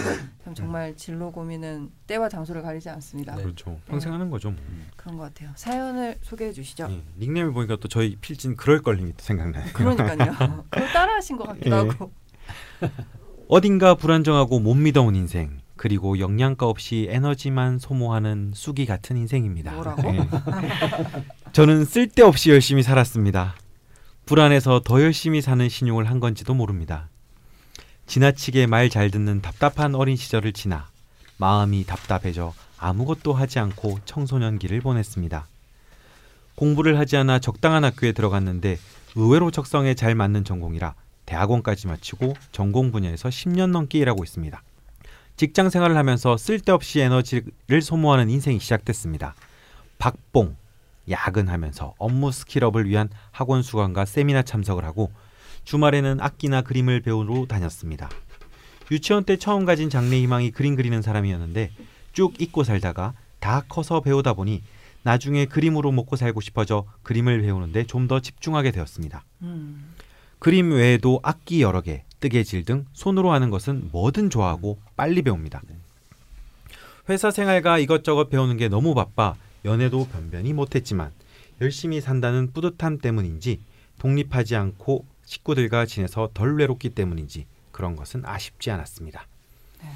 참 정말 진로 고민은 때와 장소를 가리지 않습니다. 네. 그렇죠. 평생 하는 거죠. 뭐. 그런 것 같아요. 사연을 소개해 주시죠. 예. 닉네임을 보니까 또 저희 필진 그럴 걸님이 또 생각나요. 그러니까요. [laughs] 그걸 따라하신 것 같기도 예. 하고. [laughs] 어딘가 불안정하고 못 믿어온 인생 그리고 영양가 없이 에너지만 소모하는 쑥이 같은 인생입니다. 뭐라고? 예. 저는 쓸데없이 열심히 살았습니다. 불안해서 더 열심히 사는 신용을 한 건지도 모릅니다. 지나치게 말 잘 듣는 답답한 어린 시절을 지나 마음이 답답해져 아무것도 하지 않고 청소년기를 보냈습니다. 공부를 하지 않아 적당한 학교에 들어갔는데 의외로 적성에 잘 맞는 전공이라 대학원까지 마치고 전공 분야에서 10년 넘게 일하고 있습니다. 직장 생활을 하면서 쓸데없이 에너지를 소모하는 인생이 시작됐습니다. 박봉, 야근하면서 업무 스킬업을 위한 학원 수강과 세미나 참석을 하고 주말에는 악기나 그림을 배우러 다녔습니다. 유치원 때 처음 가진 장래 희망이 그림 그리는 사람이었는데 쭉 잊고 살다가 다 커서 배우다 보니 나중에 그림으로 먹고 살고 싶어져 그림을 배우는데 좀 더 집중하게 되었습니다. 음. 그림 외에도 악기 여러 개, 뜨개질 등 손으로 하는 것은 뭐든 좋아하고 빨리 배웁니다. 회사 생활과 이것저것 배우는 게 너무 바빠 연애도 변변히 못했지만 열심히 산다는 뿌듯함 때문인지 독립하지 않고 식구들과 지내서 덜 외롭기 때문인지 그런 것은 아쉽지 않았습니다. 네.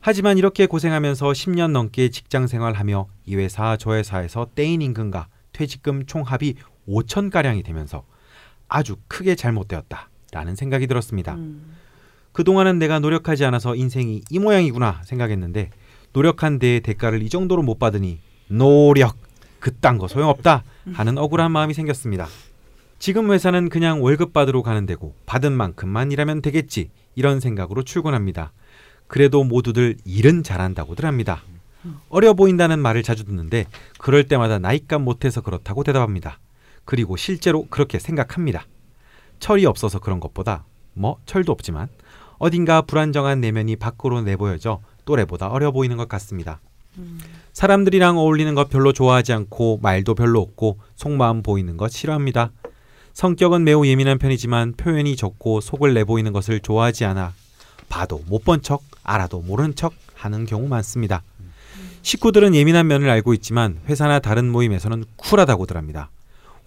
하지만 이렇게 고생하면서 10년 넘게 직장 생활하며 이 회사 저 회사에서 떼인 임금과 퇴직금 총 합이 5천 가량이 되면서 아주 크게 잘못되었다 라는 생각이 들었습니다. 음. 그동안은 내가 노력하지 않아서 인생이 이 모양이구나 생각했는데 노력한 데의 대가를 이 정도로 못 받으니 노력 그딴 거 소용없다 하는 억울한 마음이 생겼습니다. 지금 회사는 그냥 월급 받으러 가는 데고 받은 만큼만 일하면 되겠지 이런 생각으로 출근합니다. 그래도 모두들 일은 잘한다고들 합니다. 어려 보인다는 말을 자주 듣는데 그럴 때마다 나이값 못해서 그렇다고 대답합니다. 그리고 실제로 그렇게 생각합니다. 철이 없어서 그런 것보다 뭐 철도 없지만 어딘가 불안정한 내면이 밖으로 내보여져 또래보다 어려 보이는 것 같습니다. 음. 사람들이랑 어울리는 것 별로 좋아하지 않고 말도 별로 없고 속마음 보이는 것 싫어합니다. 성격은 매우 예민한 편이지만 표현이 적고 속을 내보이는 것을 좋아하지 않아 봐도 못 본 척, 알아도 모른 척 하는 경우 많습니다. 식구들은 예민한 면을 알고 있지만 회사나 다른 모임에서는 쿨하다고들 합니다.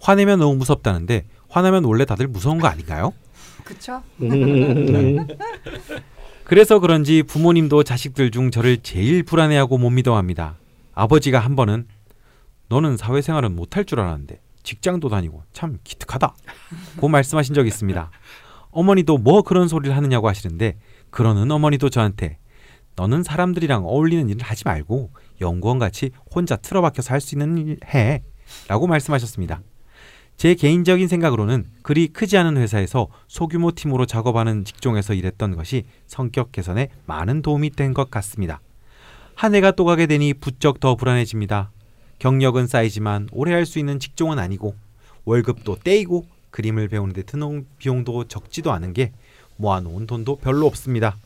화내면 너무 무섭다는데 화나면 원래 다들 무서운 거 아닌가요? 그쵸? 그래서 그런지 부모님도 자식들 중 저를 제일 불안해하고 못 믿어합니다. 아버지가 한 번은 너는 사회생활은 못할 줄 알았는데 직장도 다니고 참 기특하다. 고 말씀하신 적이 있습니다. 어머니도 뭐 그런 소리를 하느냐고 하시는데 그러는 어머니도 저한테 너는 사람들이랑 어울리는 일을 하지 말고 연구원 같이 혼자 틀어박혀서 할 수 있는 일 해. 라고 말씀하셨습니다. 제 개인적인 생각으로는 그리 크지 않은 회사에서 소규모 팀으로 작업하는 직종에서 일했던 것이 성격 개선에 많은 도움이 된 것 같습니다. 한 해가 또 가게 되니 부쩍 더 불안해집니다. 경력은 쌓이지만 오래 할 수 있는 직종은 아니고 월급도 떼이고 그림을 배우는데 드는 비용도 적지도 않은 게 모아놓은 돈도 별로 없습니다.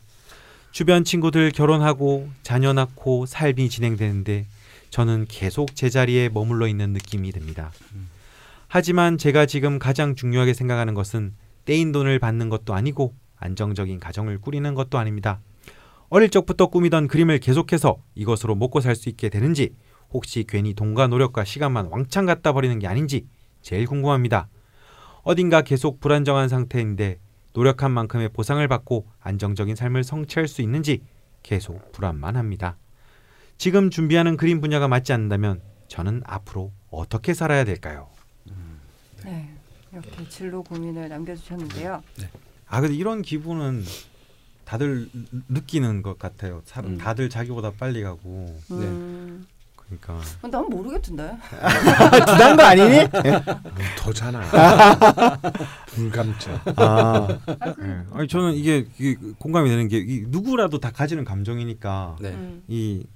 주변 친구들 결혼하고 자녀 낳고 삶이 진행되는데 저는 계속 제자리에 머물러 있는 느낌이 듭니다. 하지만 제가 지금 가장 중요하게 생각하는 것은 떼인 돈을 받는 것도 아니고 안정적인 가정을 꾸리는 것도 아닙니다. 어릴 적부터 꾸미던 그림을 계속해서 이것으로 먹고 살 수 있게 되는지 혹시 괜히 돈과 노력과 시간만 왕창 갖다 버리는 게 아닌지 제일 궁금합니다. 어딘가 계속 불안정한 상태인데 노력한 만큼의 보상을 받고 안정적인 삶을 성취할 수 있는지 계속 불안만 합니다. 지금 준비하는 그림 분야가 맞지 않는다면 저는 앞으로 어떻게 살아야 될까요? 네. 이렇게 진로 고민을 남겨주셨는데요. 아 근데 이런 기분은 다들 느- 느끼는 것 같아요. 사, 음. 다들 자기보다 빨리 가고 음, 그러니까 난 모르겠던데. [laughs] 두단 거 아니니? 더잖아. [laughs] 불감증. 아, 예. 아니 저는 이게, 이게 공감이 되는 게 이, 누구라도 다 가지는 감정이니까 네. 음. 이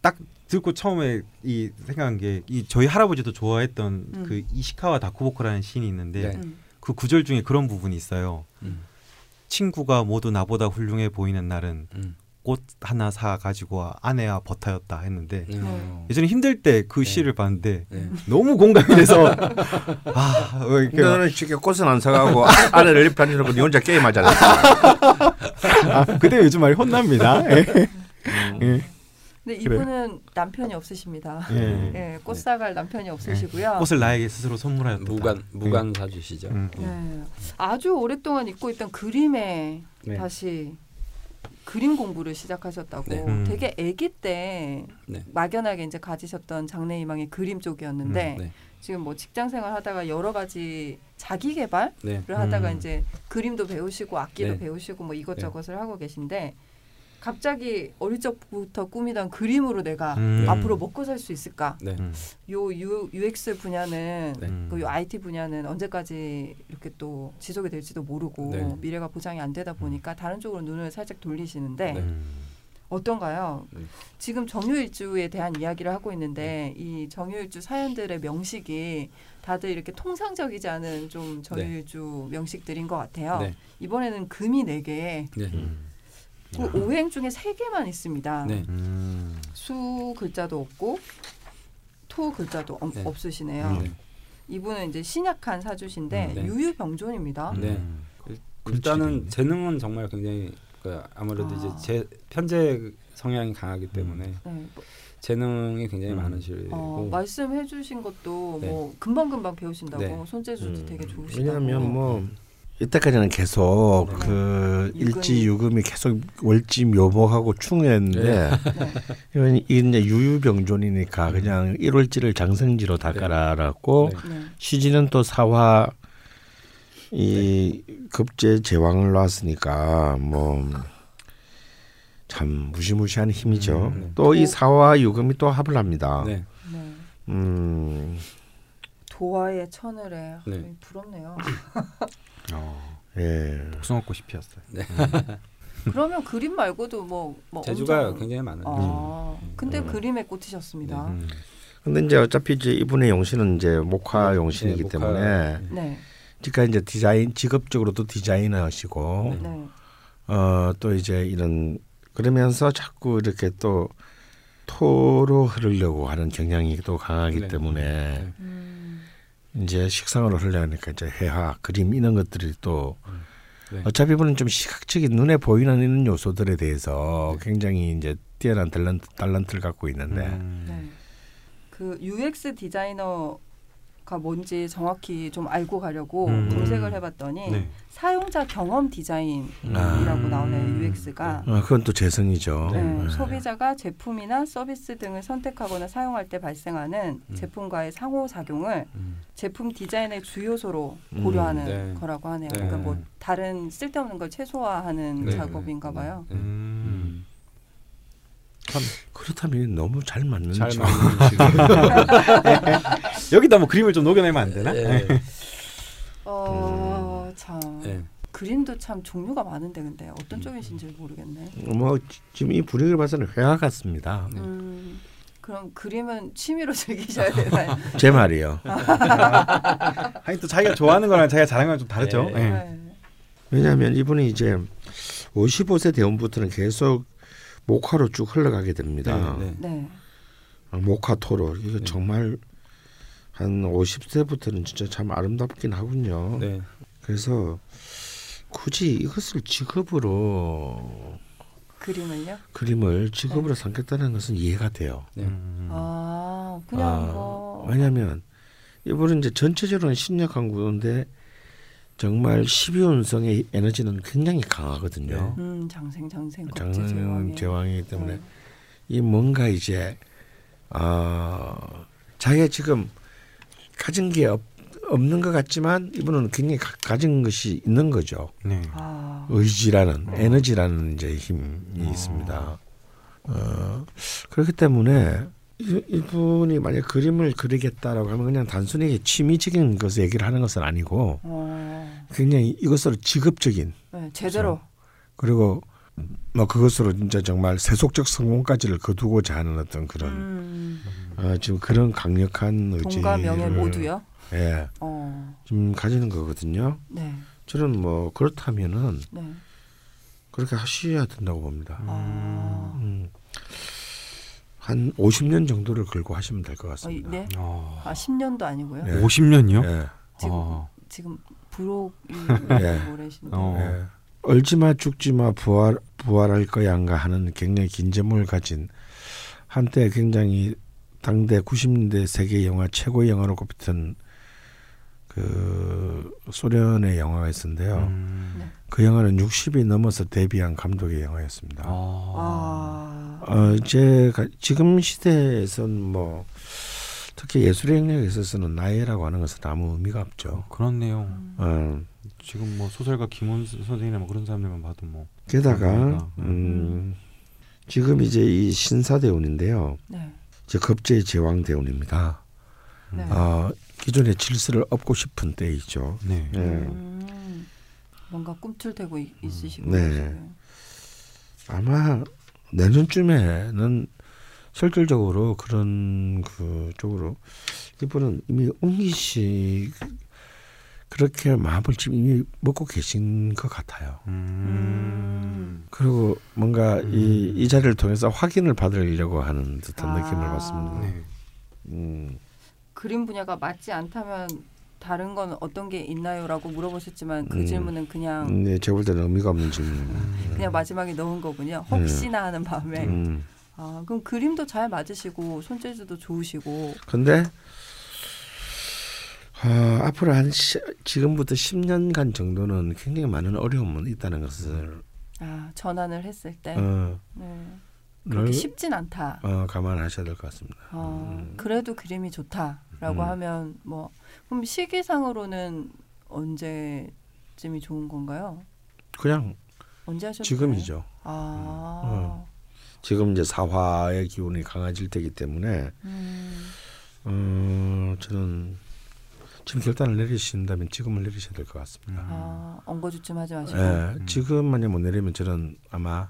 딱 듣고 처음에 이 생각한 게 이 저희 할아버지도 좋아했던 음. 그 이시카와 다쿠보코라는 시인이 있는데 네. 음. 그 구절 중에 그런 부분이 있어요. 음. 친구가 모두 나보다 훌륭해 보이는 날은 음. 꽃 하나 사 가지고 아내와 버타였다 했는데 음. 예전에 힘들 때그 네. 시를 봤는데 네. 너무 공감이 돼서 [laughs] 아왜 이렇게 막- 너는 쉽게 꽃은 안 사가고 아내를 입 다니놓고 니 혼자 게임하잖아. [laughs] 아, 그때 요즘 많이 혼납니다. 예. 예. 근데. 이분은 남편이 없으십니다. 예. 예, 꽃 사갈 남편이 없으시고요. 꽃을 나에게 스스로 선물하였다. 무관 무관 사주시죠. 음. 네. 아주 오랫동안 잊고 있던 그림에 네. 다시 그림 공부를 시작하셨다고. 네. 음. 되게 아기 때 네. 막연하게 이제 가지셨던 장래희망이 그림 쪽이었는데 네. 지금 뭐 직장 생활 하다가 여러 가지 자기 개발을 네. 하다가 음. 이제 그림도 배우시고 악기도 네. 배우시고 뭐 이것저것을 하고 계신데 갑자기 어릴 적부터 꾸미던 그림으로 내가 음. 앞으로 먹고 살 수 있을까? 네. 음. 요 U, UX 분야는 네. 음. 그 IT 분야는 언제까지 이렇게 또 지속이 될지도 모르고 네. 미래가 보장이 안 되다 보니까 다른 쪽으로 눈을 살짝 돌리시는데 네. 음. 어떤가요? 네. 지금 정유일주에 대한 이야기를 하고 있는데 이 정유일주 사연들의 명식이 다들 이렇게 통상적이지 않은 좀 정유일주 명식들인 것 같아요. 네. 이번에는 금이 네 개, 네. 음. 그 오행 중에 세 개만 있습니다. 네. 음. 수 글자도 없고 토 글자도 없, 네. 없으시네요. 네. 이분은 이제 신약한 사주신데 음, 네. 유유병존입니다. 네. 음. 일단은 재능은 정말 굉장히 그 아무래도 아. 이제 제 편재 성향이 강하기 때문에 네. 뭐, 재능이 굉장히 음. 어, 많으시고 말씀해주신 것도 네. 뭐 금방 금방 배우신다고 네. 손재주도 음, 되게 좋으시다고. 왜냐하면 뭐 이때까지는 계속 네. 그 유금이. 일지 유금이 계속 월지 묘목하고 충했는데 네. [laughs] 이제 유유병존이니까 그냥 일월지를 장생지로 다 네. 깔아놨고 네. 네. 시지는 또 사화 이 급제 제왕을 놨으니까 뭐 참 무시무시한 힘이죠. 음, 네. 또이 사화 유금이 또 합을 합니다. 네. 네. 음, 도화의 천을에 네. 네. 부럽네요. [laughs] 어. 예. 복숭아꽃이 피었어요. [laughs] 그러면 그림 말고도 뭐, 뭐 재주가 엄청- 굉장히 많아요. 아, 근데 음. 그림에 꽂히셨습니다. 음. 근데 이제 어차피 이제 이분의 용신은 이제 목화 용신이기 네, 목화. 때문에 네. 그러니까 이제 디자인 직업적으로도 디자이너시고 네. 어또 이제 이런 그러면서 자꾸 이렇게 또 토로 흐르려고 하는 경향이 또 강하기 네. 때문에 네. 음. 이제 식상으로 흐르려니까 이제 해화 그림 이런 것들이 또 네. 어차피 이분은 좀 시각적인 눈에 보이는 이런 요소들에 대해서 굉장히 이제 뛰어난 달란트, 달란트를 갖고 있는데 음. 네. 그 UX 디자이너 가 뭔지 정확히 좀 알고 가려고 음. 검색을 해봤더니 네. 사용자 경험 디자인이라고 아. 나오네요. UX가. 어, 그건 또 재성이죠. 네, 네. 소비자가 제품이나 서비스 등을 선택하거나 사용할 때 발생하는 음. 제품과의 상호 작용을 음. 제품 디자인의 주요소로 음, 고려하는 네. 거라고 하네요. 네. 그러니까 뭐 다른 쓸데없는 걸 최소화하는 네. 작업인가 봐요. 네. 음. 참 그렇다면 너무 잘 맞는 잘 죠. 여기다 뭐 그림을 좀 녹여내면 안 되나? 네. 어, 참. 네. 그림도 참 종류가 많은데 근데 음. 어떤 쪽이신지 모르겠네. 뭐 지- 지금 이 분위기를 봐서는 회화 같습니다. 네. 음, 그럼 그림은 취미로 [laughs] 즐기셔야 되나요? 제 말이요. [laughs] 아니 또 자기가 좋아하는 거랑 자기가 잘하는 거랑 좀 다르죠. 네. 네. 네. 왜냐하면 이분이 이제 55세 대원부터는 계속 목화로 쭉 흘러가게 됩니다. 네, 네. 네. 아, 목화 토로 이거 네. 정말 한 50세부터는 진짜 참 아름답긴 하군요. 네. 그래서 굳이 이것을 직업으로 그림을요? 그림을 직업으로 네. 삼겠다는 것은 이해가 돼요. 네. 음. 아, 그냥 아, 뭐 왜냐하면 이분은 이제 전체적으로는 신약한 구도인데 정말 12운성의 에너지는 굉장히 강하거든요. 음, 장생 장생 제왕이. 제왕이기 때문에 네. 이 뭔가 이제 어, 자기가 지금 가진 게 없, 없는 것 같지만 이분은 굉장히 가, 가진 것이 있는 거죠. 네. 아, 의지라는 어. 에너지라는 이제 힘이 어. 있습니다. 어, 그렇기 때문에 이, 이분이 만약 그림을 그리겠다라고 하면 그냥 단순히 취미적인 것을 얘기를 하는 것은 아니고 어, 굉장히 이것으로 직업적인 네, 제대로. 그리고 뭐 그것으로 진짜 정말 세속적 성공까지를 거두고자 하는 어떤 그런 음, 어, 지금 그런 강력한 의지를 돈과 명예 모두요. 예, 어, 좀 가지는 거거든요. 네, 저는 뭐 그렇다면은 네. 그렇게 하셔야 된다고 봅니다. 아, 음, 한 50년 정도를 걸고 하시면 될것 어, 이- 같습니다. 네. 어. 아, 10년도 아니고요. 네. 50년이요? 예, 지금 어. 지금 부록이. 어. 예. 얼지마 죽지마 부활 부활할 거야인가 하는 굉장히 긴 제목을 가진 한때 굉장히 당대 90년대 세계 영화 최고의 영화로 꼽혔던 그 소련의 영화가 있었는데요. 음. 네. 그 영화는 60이 넘어서 데뷔한 감독의 영화였습니다. 어. 아, 어, 제가 지금 시대에선 뭐 특히 예술의 영역에 있어서는 나이라고 하는 것은 아무 의미가 없죠. 그렇네요. 음. 어, 지금 뭐 소설가 김원수 선생이나 뭐 그런 사람들만 봐도 뭐 게다가 음, 지금 이제 이 신사대운인데요. 네, 이제 급제의 제왕대운입니다. 네. 어, 기존의 질서를 업고 싶은 때이죠. 네. 예. 음, 뭔가 꿈틀대고 있- 있으시고 네. 지금. 아마 내년쯤에는 실질적으로 그런 그 쪽으로 이분은 이미 웅기 씨 그렇게 마음을 지금 이미 먹고 계신 것 같아요. 음. 그리고 뭔가 이, 음. 이 자리를 통해서 확인을 받으려고 하는 듯한 아. 느낌을 받습니다. 네. 음, 그림 분야가 맞지 않다면 다른 건 어떤 게 있나요라고 물어보셨지만 그 음. 질문은 그냥 네, 제가 볼 때는 의미가 없는 질문입니다. 음. 그냥 마지막에 넣은 거군요. 혹시나 하는 마음에. 음. 아, 그럼 그림도 잘 맞으시고 손재주도 좋으시고. 근데 아, 앞으로 한 시, 지금부터 10년간 정도는 굉장히 많은 어려움은 있다는 것을 아, 전환을 했을 때 어, 네. 를, 그렇게 쉽진 않다. 어, 감안하셔야 될 것 같습니다. 어, 음. 그래도 그림이 좋다라고 음. 하면 뭐 그럼 시기상으로는 언제쯤이 좋은 건가요? 그냥 언제 하셨나요? 지금이죠. 아, 지금 이제 사화의 기운이 강해질 때이기 때문에 음, 어, 저는 지금 결단을 내리신다면 지금을 내리셔야 될 것 같습니다. 아, 엉거주춤 하지 마시고. 예, 음. 지금 만약 못 내리면 저는 아마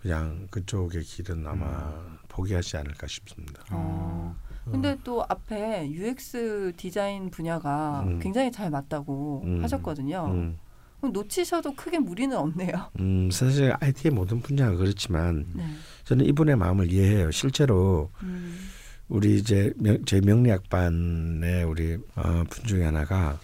그냥 그쪽의 길은 아마 포기하지 않을까 싶습니다. 어, 근데 또 앞에 UX 디자인 분야가 음. 굉장히 잘 맞다고 음. 하셨거든요. 음, 놓치셔도 크게 무리는 없네요. [laughs] 음, 사실 IT의 모든 분야가 그렇지만 네. 저는 이분의 마음을 이해해요. 실제로 음. 우리 이제 명, 제 명리학반의 우리 어, 분 중에 하나가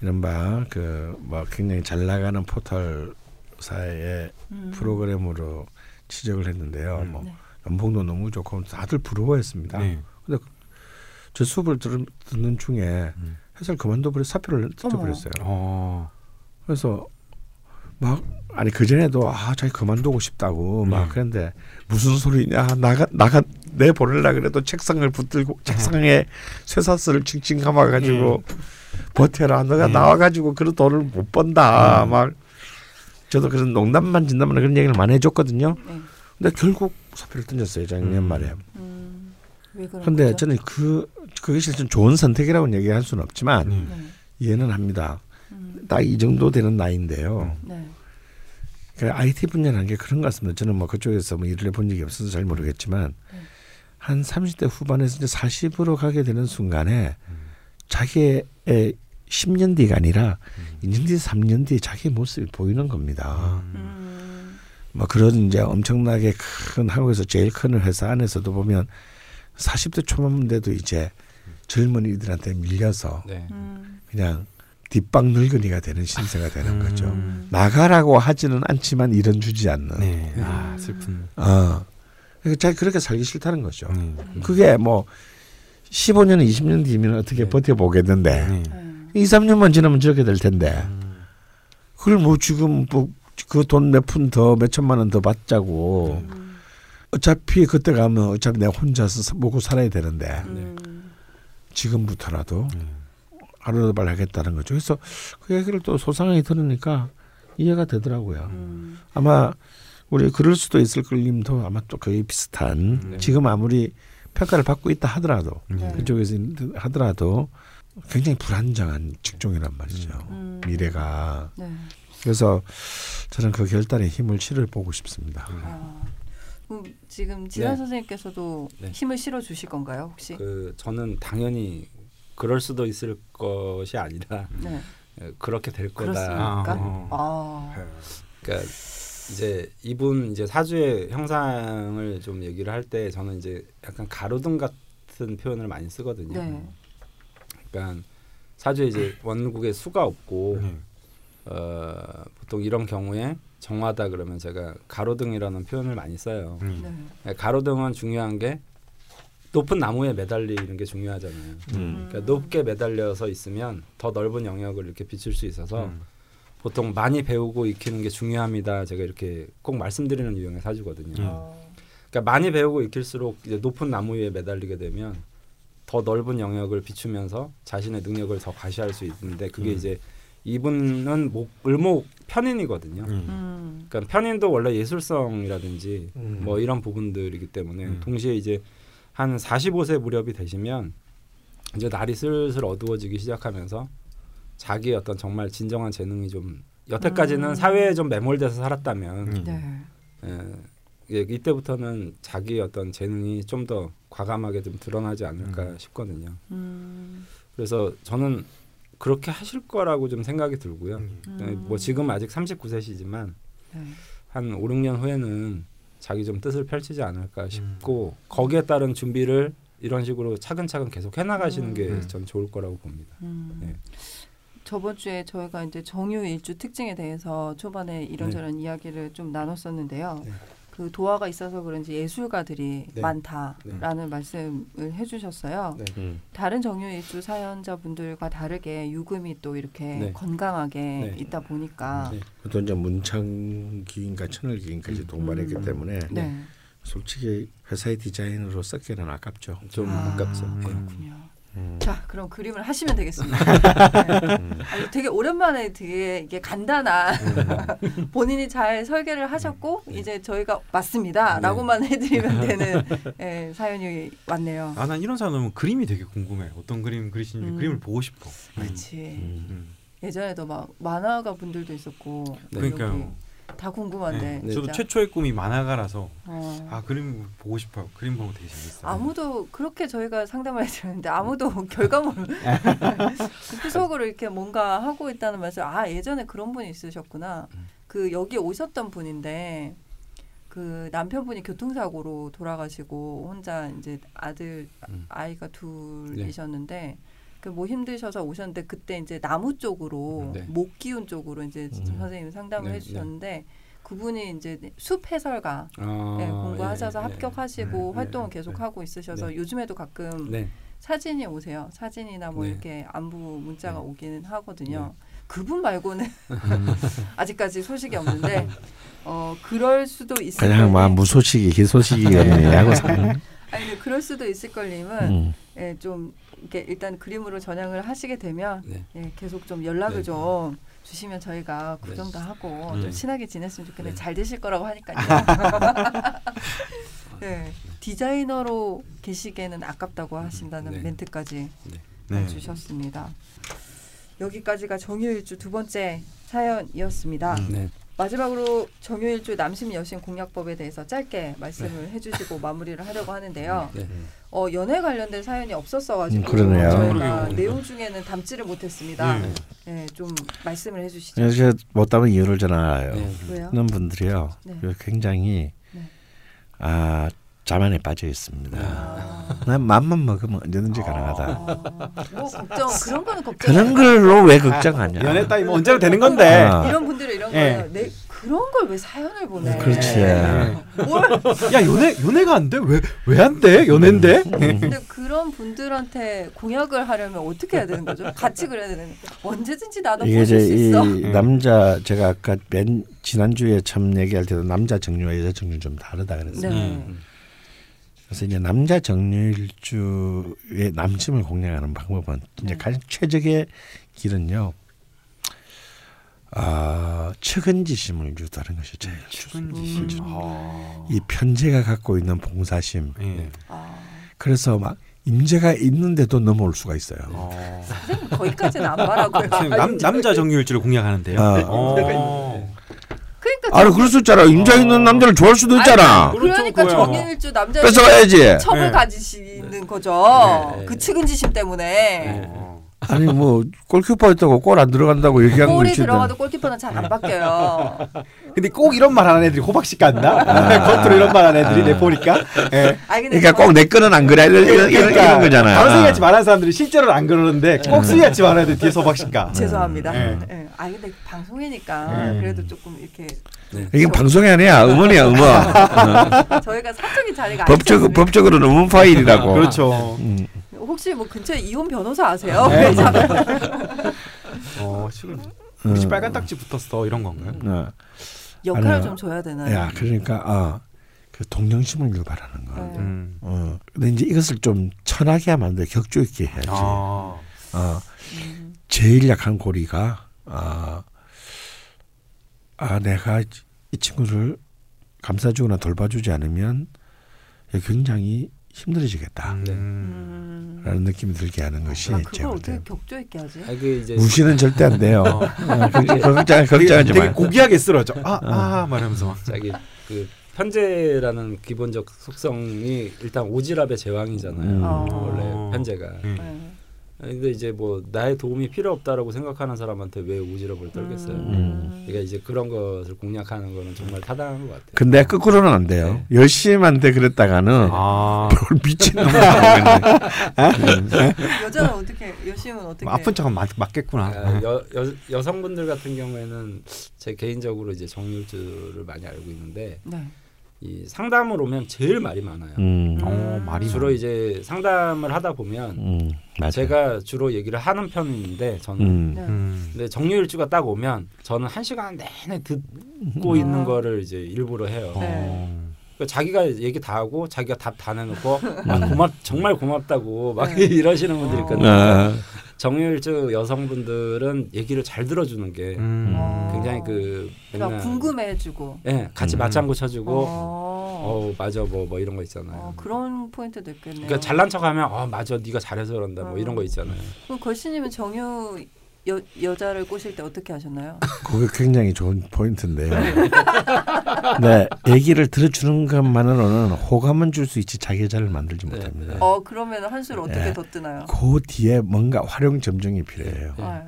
이른바 그뭐 굉장히 잘 나가는 포털 사의 음. 프로그램으로 취직을 했는데요. 음. 뭐 네. 연봉도 너무 좋고 다들 부러워했습니다. 네. 저 수업을 들은, 듣는 중에 음. 회사를 그만둬 버려 사표를 뜯어버렸어요. 어. 그래서 막 아니 그 전에도 아 자기 그만두고 싶다고 막 네. 그랬는데 무슨 소리냐 나가 나가 내 보내려 그래도 책상을 붙들고 책상에 쇠사슬을 칭칭 감아 가지고 버텨라 너가 네. 나와 가지고 그런 돈을 못 번다 음. 막 저도 그런 농담만 진담만 그런 얘기를 많이 해줬거든요. 네. 근데 결국 사표를 던졌어요 작년 음. 말에. 음. 근데 거죠? 저는 그 그게 실은 좋은 선택이라고 는 얘기할 수는 없지만 네. 네. 이해는 합니다. 음. 딱이 정도 되는 나이인데요. 네. 그 IT 분야라는 게 그런 것 같습니다. 저는 뭐 그쪽에서 뭐 일을 해본 적이 없어서 잘 모르겠지만 네. 한 30대 후반에서 이제 40으로 가게 되는 순간에 음. 자기의 10년 뒤가 아니라 음. 2년 뒤, 3년 뒤에 자기의 모습이 보이는 겁니다. 음. 음. 뭐 그런 이제 엄청나게 큰 한국에서 제일 큰 회사 안에서도 보면 40대 초반인데도 이제 젊은이들한테 밀려서 네. 음. 그냥 뒷방 늙은이가 되는 신세가 되는 거죠. 음. 나가라고 하지는 않지만 일은 주지 않는. 네. 아 음. 슬픈. 어. 그러니까 자기 그렇게 살기 싫다는 거죠. 네. 그게 뭐 15년, 20년 뒤면 어떻게 네. 버텨보겠는데 네. 네. 2, 3년만 지나면 저렇게 될 텐데 음. 그걸 뭐 지금 뭐 그 돈 몇 푼 더 몇 천만 원 더 받자고 음. 어차피 그때 가면 어차피 내가 혼자서 사- 먹고 살아야 되는데 음. 지금부터라도 네. 하루발 하겠다는 거죠. 그래서 그 얘기를 또 소상하게 들으니까 이해가 되더라고요. 음. 아마 우리 그럴 수도 있을 걸님도 아마 또 거의 비슷한 네. 지금 아무리 평가를 받고 있다 하더라도 네. 그쪽에서 하더라도 굉장히 불안정한 직종이란 말이죠. 음. 미래가 네. 그래서 저는 그 결단에 힘을 실어 보고 싶습니다. 아. 그럼 지금 지난 네. 선생님께서도 네. 힘을 실어 주실 건가요, 혹시? 그 저는 당연히 그럴 수도 있을 것이 아니라 네. 에, 그렇게 될 거다. 그렇습니까? 아. 아. 그러니까 이제 이분 이제 사주의 형상을 좀 얘기를 할 때 저는 이제 약간 가로등 같은 표현을 많이 쓰거든요. 네. 그러니까 사주에 이제 원국에 수가 없고 네. 어, 보통 이런 경우에 정화다 그러면 제가 가로등이라는 표현을 많이 써요. 네. 네. 가로등은 중요한 게 높은 나무에 매달리는 게 중요하잖아요. 음. 그러니까 높게 매달려서 있으면 더 넓은 영역을 이렇게 비출 수 있어서 음. 보통 많이 배우고 익히는 게 중요합니다. 제가 이렇게 꼭 말씀드리는 유형의 사주거든요. 음. 어. 그러니까 많이 배우고 익힐수록 이제 높은 나무 위에 매달리게 되면 더 넓은 영역을 비추면서 자신의 능력을 더 과시할 수 있는데 그게 음. 이제 이분은 목 을목 편인이거든요. 네. 음. 그러니까 편인도 원래 예술성이라든지 음. 뭐 이런 부분들이기 때문에 음. 동시에 이제 한 45세 무렵이 되시면 이제 날이 슬슬 어두워지기 시작하면서 자기의 어떤 정말 진정한 재능이 좀 여태까지는 음. 사회에 좀 매몰돼서 살았다면 음. 네. 예, 예, 이때부터는 자기의 어떤 재능이 좀 더 과감하게 좀 드러나지 않을까 음. 싶거든요. 음. 그래서 저는 그렇게 하실 거라고 좀 생각이 들고요. 음. 예, 뭐 지금 아직 39세시지만 네. 한 5, 6년 후에는 자기 좀 뜻을 펼치지 음. 않을까 싶고 거기에 따른 준비를 이런 식으로 차근차근 계속 해나가시는 음. 게 음. 전 좋을 거라고 봅니다. 음. 네. 저번 주에 저희가 이제 정유 일주 특징에 대해서 초반에 이런저런 이야기를 좀 나눴었는데요. 네. 그 도화가 있어서 그런지 예술가들이 네. 많다라는 말씀을 해주셨어요. 네. 음. 다른 정유 일주 사연자분들과 다르게 유금이 또 이렇게 네. 건강하게 네. 있다 보니까 네. 또 이제 문창기인가 천을기인까지 음. 동반했기 음. 때문에 네. 솔직히 회사의 디자인으로 썼기는 아깝죠. 좀 아, 아깝죠. 네. 그렇군요. 음. 자, 그럼 그림을 하시면 되겠습니다. [laughs] 네. 음. 아니, 되게 오랜만에 되게 이게 간단한 [laughs] 본인이 잘 설계를 하셨고 이제 저희가 맞습니다라고만 해드리면 [laughs] 되는 예, 사연이 왔네요. 아, 난 이런 사람 보면 그림이 되게 궁금해. 어떤 그림 그리시는지 음. 그림을 보고 싶어. 그렇지. 음. 음. 예전에도 막 만화가 분들도 있었고 네. 그러니까요. 다 궁금한데. 네. 저도. 최초의 꿈이 만화가라서 어. 아 그림 보고 싶어요. 그림 거 되게 재밌어요. 아무도 그렇게 저희가 상담을 [laughs] 해드렸는데 아무도 [laughs] 결과물을 구속으로 [laughs] 이렇게 뭔가 하고 있다는 말씀. 아 예전에 그런 분이 있으셨구나. 음. 그 여기 오셨던 분인데 그 남편분이 교통사고로 돌아가시고 혼자 이제 아들 음. 아이가 둘이셨는데 그 뭐 힘드셔서 오셨는데 그때 이제 나무 쪽으로 네. 목 기운 쪽으로 이제 음. 선생님이 상담을 네, 해주셨는데 그분이 이제 숲 해설가 아, 네, 공부하셔서 예, 예. 합격하시고 네, 활동을 네, 계속 하고 있으셔서 네. 요즘에도 가끔 네. 사진이 오세요. 사진이나 뭐 네. 이렇게 안부 문자가 네. 오기는 하거든요. 그분 말고는 음. [laughs] 아직까지 소식이 없는데 어 그럴 수도 있을 그냥 막 걸림. 무소식이 희소식이겠네 하고 산. [laughs] 아니 근데 그럴 수도 있을 걸림은 음. 예, 좀 이렇게 일단 그림으로 전향을 하시게 되면 네. 예, 계속 좀 연락을 네. 좀 주시면 저희가 네. 구경도 하고 음. 좀 친하게 지냈으면 좋겠는데 네. 잘 되실 거라고 하니까요. [laughs] 네, 디자이너로 계시기에는 아깝다고 하신다는 네. 멘트까지 네. 주셨습니다. 여기까지가 정유일주 두 번째 사연이었습니다. 음. 네. 마지막으로 정유일주 남심 여신 공약법에 대해서 짧게 말씀을 해주시고 [laughs] 마무리를 하려고 하는데요. 네. 어, 연애 관련된 사연이 없었어가지고 음, 그러네요. 저희가. 내용 중에는 담지를 못했습니다. 네. 네, 좀 말씀을 해주시죠. 그래서 못 담은 이유를 저는 알아요. 네. 왜요? 분들이요. 네. 굉장히 네. 아 자만에 빠져 있습니다. 아, 난 맘만 먹으면 언제든지 가능하다. 아, 뭐 걱정 그런 거는 걱정. 그런 걸로 왜 걱정하냐? 연애 따위 뭐 언제나 되는 건데. 아. 이런 분들은 이런 예. 거예요. 내 그런 걸 왜 사연을 보내? 그렇지. 뭘? 야 연애 연애가 안 돼? 왜 왜 안 돼? 연애인데? 근데 그런 분들한테 공약을 하려면 어떻게 해야 되는 거죠? 같이 그래야 되는 언제든지 나도 보실 수이 있어. 남자 제가 아까 맨 지난 주에 처음 얘기할 때도 남자 정류와 여자 정류 좀 다르다 그랬어요. 네. 음. 그래서 이제 남자 정류일주의 남심을 공략하는 방법은 이제 네. 가장 최적의 길은요. 아 측은지심을 유도하는 것이 제일 추근지심. 음. 아. 이 편제가 갖고 있는 봉사심. 예. 아, 그래서 막 임재가 있는데도 넘어올 수가 있어요. 어. 거기까지는 안남 남자 정유일주를 공략하는데요. 아. 어. 그러니까 아니 그럴 수 있잖아. 임자 있는 남자를 좋아할 수도 있잖아. 아니, 그러니까. 정일주 남자 뺏어가야지. 첩을 네. 가지시는 거죠. 네. 그 측은지심 때문에 어. 아니 뭐 골키퍼 했다고 골 안 들어간다고 얘기한 거 골이. 들어가도 골키퍼는 잘 안 바뀌어요. [laughs] 근데 꼭 이런 말 하는 애들이 호박씨 같나? [laughs] 겉으로 이런 말 하는 애들이 내 보니까. 예. 그러니까 꼭 내 거는 안 그래 이런, 이런, 이런, 이런 거잖아. 바로 수위같이 말하는 사람들이 실제로는 안 그러는데 꼭 수위같이 말하는 애들 뒤에서 호박씨가. [laughs] 죄송합니다. 네. 예. 아 근데 방송이니까 네. 그래도 조금 이렇게 이건 방송이 아니야 음원이야 음원. 어. 저희가 사적인 자리가 법적. 법적으로는 음원 파일이라고. 그렇죠. 음. 혹시 뭐 근처에 이혼 변호사 아세요? 네. [laughs] 그렇잖아요. [laughs] 어, 지금 어. 혹시 빨간 딱지 붙었어 이런 건가요? 어. 역할을 아니요. 좀 줘야 되나요? 야 그러니까 어, 그 동정심을 유발하는 거. 네. 음. 어. 근데 이제 이것을 좀 천하게 하면 안 돼. 격조 있게 해야지. 아. 어. 음. 제일 약한 고리가 아, 아 내가 이 친구를 감싸주거나 돌봐주지 않으면 굉장히 힘들어지겠다. 음. 음. 라는 느낌이 들게 하는 것이 아, 그걸 볼 어떻게 때 격조 있게 하지? 아, 그 이제 무시는 절대 안 돼요. 어. 어, 걱정, 걱정, 되게, 걱정하지 되게 마. 고귀하게 쓰러져. 아, 아, 말하면서 막. 자기 그 편제라는 기본적 속성이 일단 오지랖의 제왕이잖아요. 음. 어. 원래 편제가. 음. 네. 근데 이제 뭐 나의 도움이 필요 없다라고 생각하는 사람한테 왜 오지랖을 떨겠어요? 음. 그러니까 이제 그런 것을 공략하는 거는 정말 타당한 것 같아요. 근데 거꾸로는 안 돼요. 열심한테 그랬다가는 아. 별 미친 놈이 나오겠네. 여자는 어떻게 여심은 어떻게? 아픈 척은 맞, 맞겠구나. 아, 여, 여, 여성분들 같은 경우에는 제 개인적으로 이제 정률주를 많이 알고 있는데 네. 이 상담을 오면 제일 말이 많아요. 음, 어, 말이 주로 많아. 이제 상담을 하다 보면 음. 제가 주로 얘기를 하는 편인데 저는 음, 네. 음. 근데 정유일주가 딱 오면 저는 한 시간 내내 듣고 음. 있는 거를 이제 일부러 해요. 네. 어. 그러니까 자기가 얘기 다 하고 자기가 답 다 내놓고 막 [laughs] 고맙 정말 고맙다고 막 네. [laughs] 이러시는 분들이 있거든요. 아, 정유일주 여성분들은 얘기를 잘 들어주는 게 음. 어. 굉장히 그 그러니까 궁금해지고. 예, 같이 음. 맞장구 쳐주고 어. 어 맞아 뭐뭐 이런 거 있잖아요. 어, 그런 포인트도 있겠네요. 그러니까 잘난 척하면 어 맞아 네가 잘해서 그런다 뭐 어. 이런 거 있잖아요. 그럼 걸씨님은 정유 여 여자를 꼬실 때 어떻게 하셨나요? 그게 굉장히 좋은 포인트인데요. 네, 얘기를 들어주는 것만으로는 호감은 줄 수 있지 자기 여자를 만들지 네. 못합니다. 어 그러면 한 수를 어떻게 네. 더 뜨나요? 그 뒤에 뭔가 활용 점정이 필요해요. 네. 아,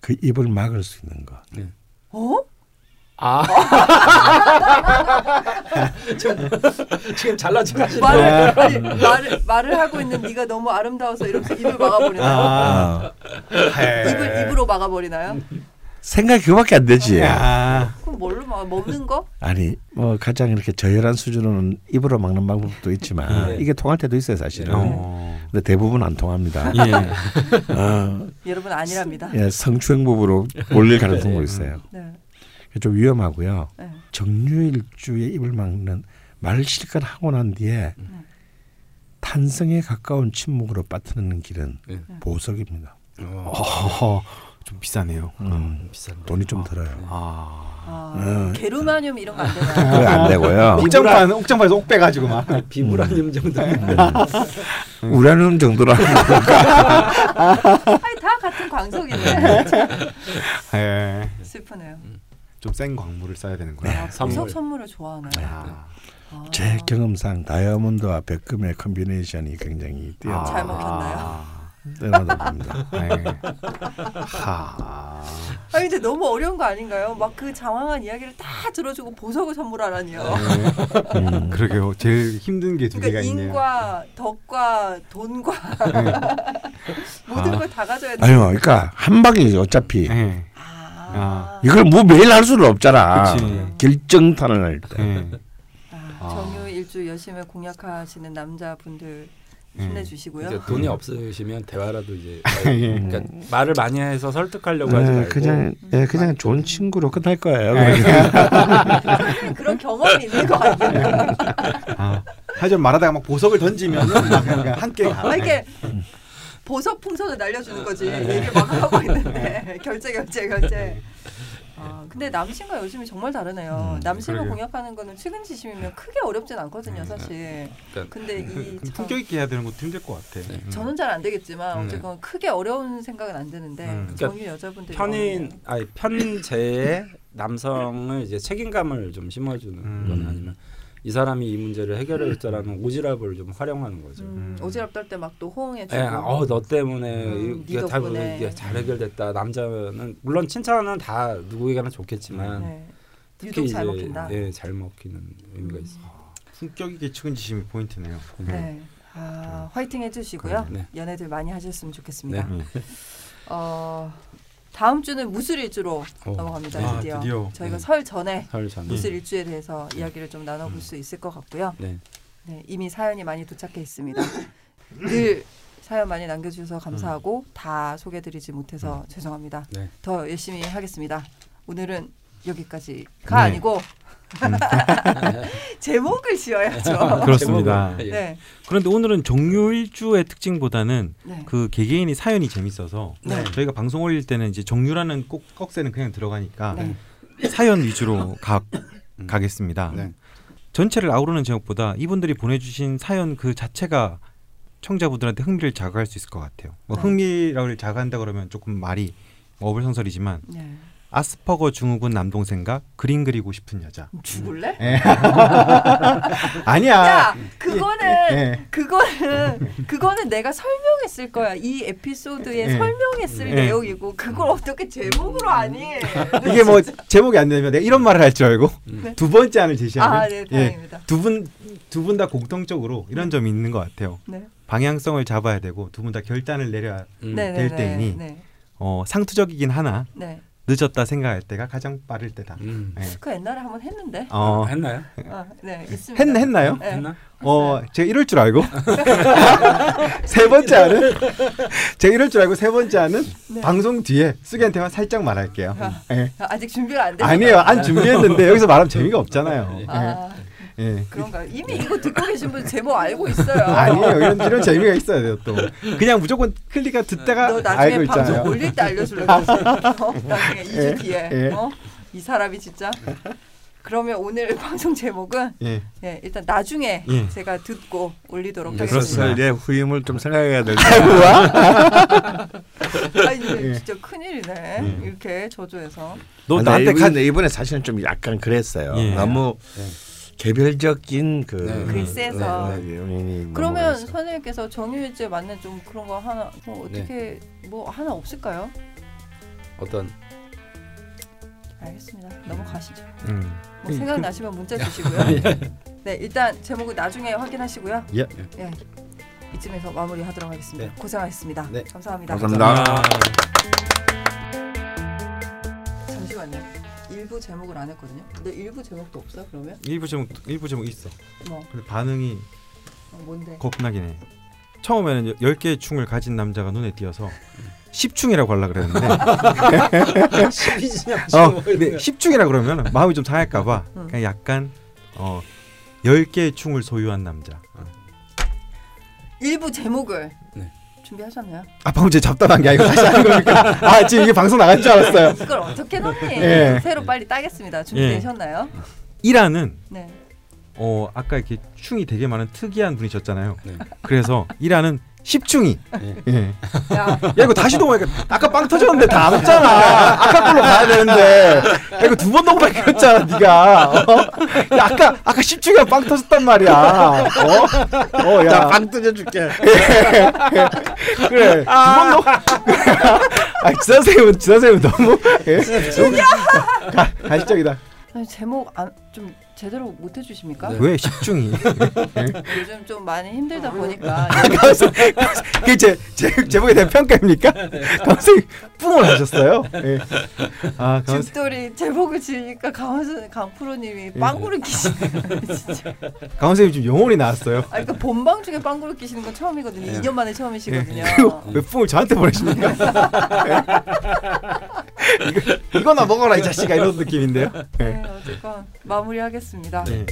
그 입을 막을 수 있는 거. 어? 아 [laughs] 지금 지금 잘난 척하시네. 말을 [laughs] 아니, 말을 말을 하고 있는 네가 너무 아름다워서 이러면서 입을 막아버리나요? 아, [laughs] 입을 입으로 막아버리나요? 생각이 그밖에 안 되지. 아, 그럼 뭘로 막 먹는 거? 아니 뭐 가장 이렇게 저열한 수준으로는 입으로 막는 방법도 있지만 네. 이게 통할 때도 있어요 사실은. 어. 근데 대부분 안 통합니다. 예. 어, 여러분 아니랍니다. 예, 성추행법으로 올릴 가능성도 있어요. 네. 좀 위험하고요. 네. 정유일주의 입을 막는 말을 실컷 하고 난 뒤에 음. 탄성에 가까운 침묵으로 빠뜨리는 길은 네. 보석입니다. 어, 좀 비싸네요. 음, 비싼 거. 돈이 좀 들어요. 아. 아, 어. 게르마늄 이런 거 안 되나요? [laughs] 안 되고요. 옥장판 옥장판에서 옥 빼가지고 막. 비브라늄 정도. [laughs] 우라늄 아니 다 같은 광석인데 참 예. [laughs] 슬프네요. 좀 센 광물을 써야 되는구나. 아, 선물. 보석 선물을 좋아하나요? 아. 아, 제 경험상 다이아몬드와 백금의 combination이 굉장히 뛰어나 잘 먹혔나요? 아. 뛰어나다 봅니다. 예. [laughs] 하. 아니 근데 너무 어려운 거 아닌가요? 막 그 장황한 이야기를 다 들어주고 보석을 선물하라니요. 음. 그러게요. 제일 힘든 게 두 개가 그러니까 있네요. 인과 덕과 돈과 네. [laughs] 모든 아. 걸 다 가져야 돼. 아유, 그러니까 한 방이지 어차피 예. 아, 아. 이걸 뭐 매일 할 수는 없잖아. 그치. 결정탄을 할 때. 예. 아, 아. 정유 일주 열심히 공략하시는 남자분들 예. 힘내주시고요. 이제 돈이 없으시면 대화라도 이제 [laughs] 예. 그러니까 말을 많이 해서 설득하려고 하지 네, 말고 그냥 예, 그냥 좋은 친구로 끝날 거예요. [laughs] 그런 경험이 있는 것 같아요. 아. 하지만 말하다가 막 보석을 던지면 막 [laughs] 그냥 함께 가. 아, 이렇게 보석 풍선을 날려주는 거지. 얘기를 막 하고 있는데 [laughs] 결제 결제 결제. 아, 근데 남신과 여신이 정말 다르네요. 음, 남신을 그러게요. 공략하는 거는 측은지심이면 크게 어렵진 않거든요, 사실. 그러니까 근데 이 근데 참- 품격 있게 해야 되는 것도 힘들 것 같아. 네. 음. 저는 잘 안 되겠지만 음. 어쨌건 크게 어려운 생각은 안 드는데 음. 정유 여자분들이 편인 어려워요. 아니 편제에 남성을 이제 책임감을 좀 심어주는 음. 거나 아니면 이 사람이 이 문제를 해결했다라는 오지랖을 좀 활용하는 거죠. 음, 음. 오지랖 떨 때 막 또 호응해주고. 예, 어너 때문에 음, 이게 네다 덕분에. 이게 잘 해결됐다. 남자는 물론 칭찬은 다 누구에게나 좋겠지만 네. 특히 유독 잘 이제, 먹힌다. 예, 잘 먹히는 의미가 음. 있어요. 품격 있게 측은지심이 포인트네요. 네. 아, 화이팅 해주시고요. 네. 연애들 많이 하셨으면 좋겠습니다. 네. 어, 다음 주는 무술 일주로 어. 넘어갑니다. 아, 드디어. 드디어. 저희가 음. 설 전에 설 전에. 무술 일주에 대해서 이야기를 좀 나눠볼 수 있을 것 같고요. 네. 네, 이미 사연이 많이 도착해 있습니다. 늘 사연 많이 남겨주셔서 감사하고 다 소개드리지 못해서 죄송합니다. 네. 더 열심히 하겠습니다. 오늘은 여기까지가 네. 아니고 [laughs] 제목을 지어야죠. 그렇습니다. 제목을, 예. 네, 그런데 오늘은 정유일주의 특징보다는 네. 그 개개인이 사연이 재밌어서 네. 저희가 방송 올릴 때는 이제 정유라는 꼭 꺽쇠는 그냥 들어가니까 네. 사연 위주로 가, 음. 가겠습니다. 네. 전체를 아우르는 제목보다 이분들이 보내주신 사연 그 자체가 청자분들한테 흥미를 자극할 수 있을 것 같아요. 뭐 네. 흥미를 자극한다 그러면 조금 말이 어불성설이지만 네. 아스퍼거 증후군 남동생과 그림 그리고 싶은 여자. 죽을래? [laughs] 아니야. 야, 그거는 예. 그거는 그거는 내가 설명했을 거야. 이 에피소드에 네. 설명했을 네. 내용이고 그걸 어떻게 제목으로 아니? 이게 뭐 제목이 안 되면 내가 이런 말을 할 줄 알고 음. 두 번째 안을 제시하는 아, 네, 다행입니다. 두 분 두 분 다 공통적으로 이런 점이 있는 것 같아요. 네. 방향성을 잡아야 되고 두 분 다 결단을 내려야 음. 네, 될 네, 때이니. 네. 어, 상투적이긴 하나 네. 늦었다 생각할 때가 가장 빠를 때다. 음. 예. 그 옛날에 한번 했는데. 어, 했나요? 아, 네, 있습니다. 했, 했나요? 네. 했나? 어, 제가 이럴 줄 알고 [laughs] 세 번째 안은 제가 이럴 줄 알고 세 번째 안은 네. 방송 뒤에 수기한테만 살짝 말할게요. 아, 예. 아직 준비가 안 됐어요. 아니에요, 안 준비했는데 여기서 말하면 재미가 없잖아요. 아, 예. 예. 그런가요? 이미 이거 듣고 계신 분 제목 알고 있어요. [laughs] 아니에요, 이런 이런 재미가 있어야 돼요 또. 그냥 무조건 클릭가 듣다가 너 알고 있잖아요. 올릴 때 알려주려고. [laughs] 어? 나중에 2주 예, 뒤에. 예. 어? 이 사람이 진짜. 그러면 오늘 [laughs] 방송 제목은 예. 예, 일단 나중에 예. 제가 듣고 올리도록 네, 하겠습니다. 그래서 이제 후임을 좀 생각해야 될아 이제 예. 진짜 큰일이네. 예. 이렇게 저조해서. 너 아, 나한테 간 이번에 사실은 좀 약간 그랬어요. 예. 너무 네. 개별적인 그 네. 글쎄서. 네, 네, 용인이 그러면. 선생님께서 정유일제 맞는 좀 그런 거 하나 뭐 어떻게 뭐 하나 없을까요? 어떤 알겠습니다. 넘어가시죠. 음. 뭐 그- 생각나시면 문자 주시고요. [laughs] 네, 일단 제목은 나중에 확인하시고요. 예. 예. 이쯤에서 마무리하도록 하겠습니다. 네. 고생하셨습니다. 네. 감사합니다. 감사합니다. 잠시만요. 일부 제목을 안 했거든요. 근데 일부 제목도 없어? 그러면 일부 제목 일부 제목 있어. 뭐 근데 반응이 어, 뭔데? 거품나긴 해. 처음에는 10개의 충을 가진 남자가 눈에 띄어서 10충이라고 하려 그랬는데 [laughs] 어, 근데 10충이라 그러면 마음이 좀 상할까 봐 응. 그냥 약간 어 10개의 충을 소유한 남자. 일부 제목을 네. 준비하셨나요? 아 방금 제 잡담한 게 아니고 다시 하는 겁니까? 아 지금 이게 방송 나갈 줄 알았어요. 그걸 어떻게 넣니? 예. 새로 빨리 따겠습니다. 준비되셨나요? 이라는 네. 어 아까 이렇게 충이 되게 많은 특이한 분이셨잖아요. 네. 그래서 이라는 10충이 네. 예. 야, 야 이거 다시 녹음하니까 아까 빵 터졌는데 다 안 왔잖아 아까 걸로 가야 되는데 야 이거 두번 녹음하니까 그랬잖아 네가 어? 야 아까 아까 10주가 빵 터졌단 말이야 어? 어야 자빵 뜯어줄게. 그래 두번 녹음 아 지사 선생님은 지사 선생님은 너무 예? 가, 가시적이다 아니, 제목 안, 좀 제대로 못 해주십니까? 네. 왜 10중이 [laughs] 요즘 좀 많이 힘들다 보니까 [laughs] 그게 제, 제, 제목에 대한 평가입니까? 강선생님 뿡을 하셨어요 예. 아 강선생 집돌이 제목을 지으니까 강원 강프로님이 빵구를 끼시네요. [laughs] 진짜. 강선생님 지금 영혼이 나왔어요 아, 그러니까 본방 중에 빵구를 끼시는 건 처음이거든요. 예. 2년 만에 처음이시거든요. 그리고 왜 뿡을 저한테 보내십니까? 이거, 이거나 먹어라 이 자식아 이런 느낌인데요. 네, 어쨌건 마무리하겠 습니다. 네.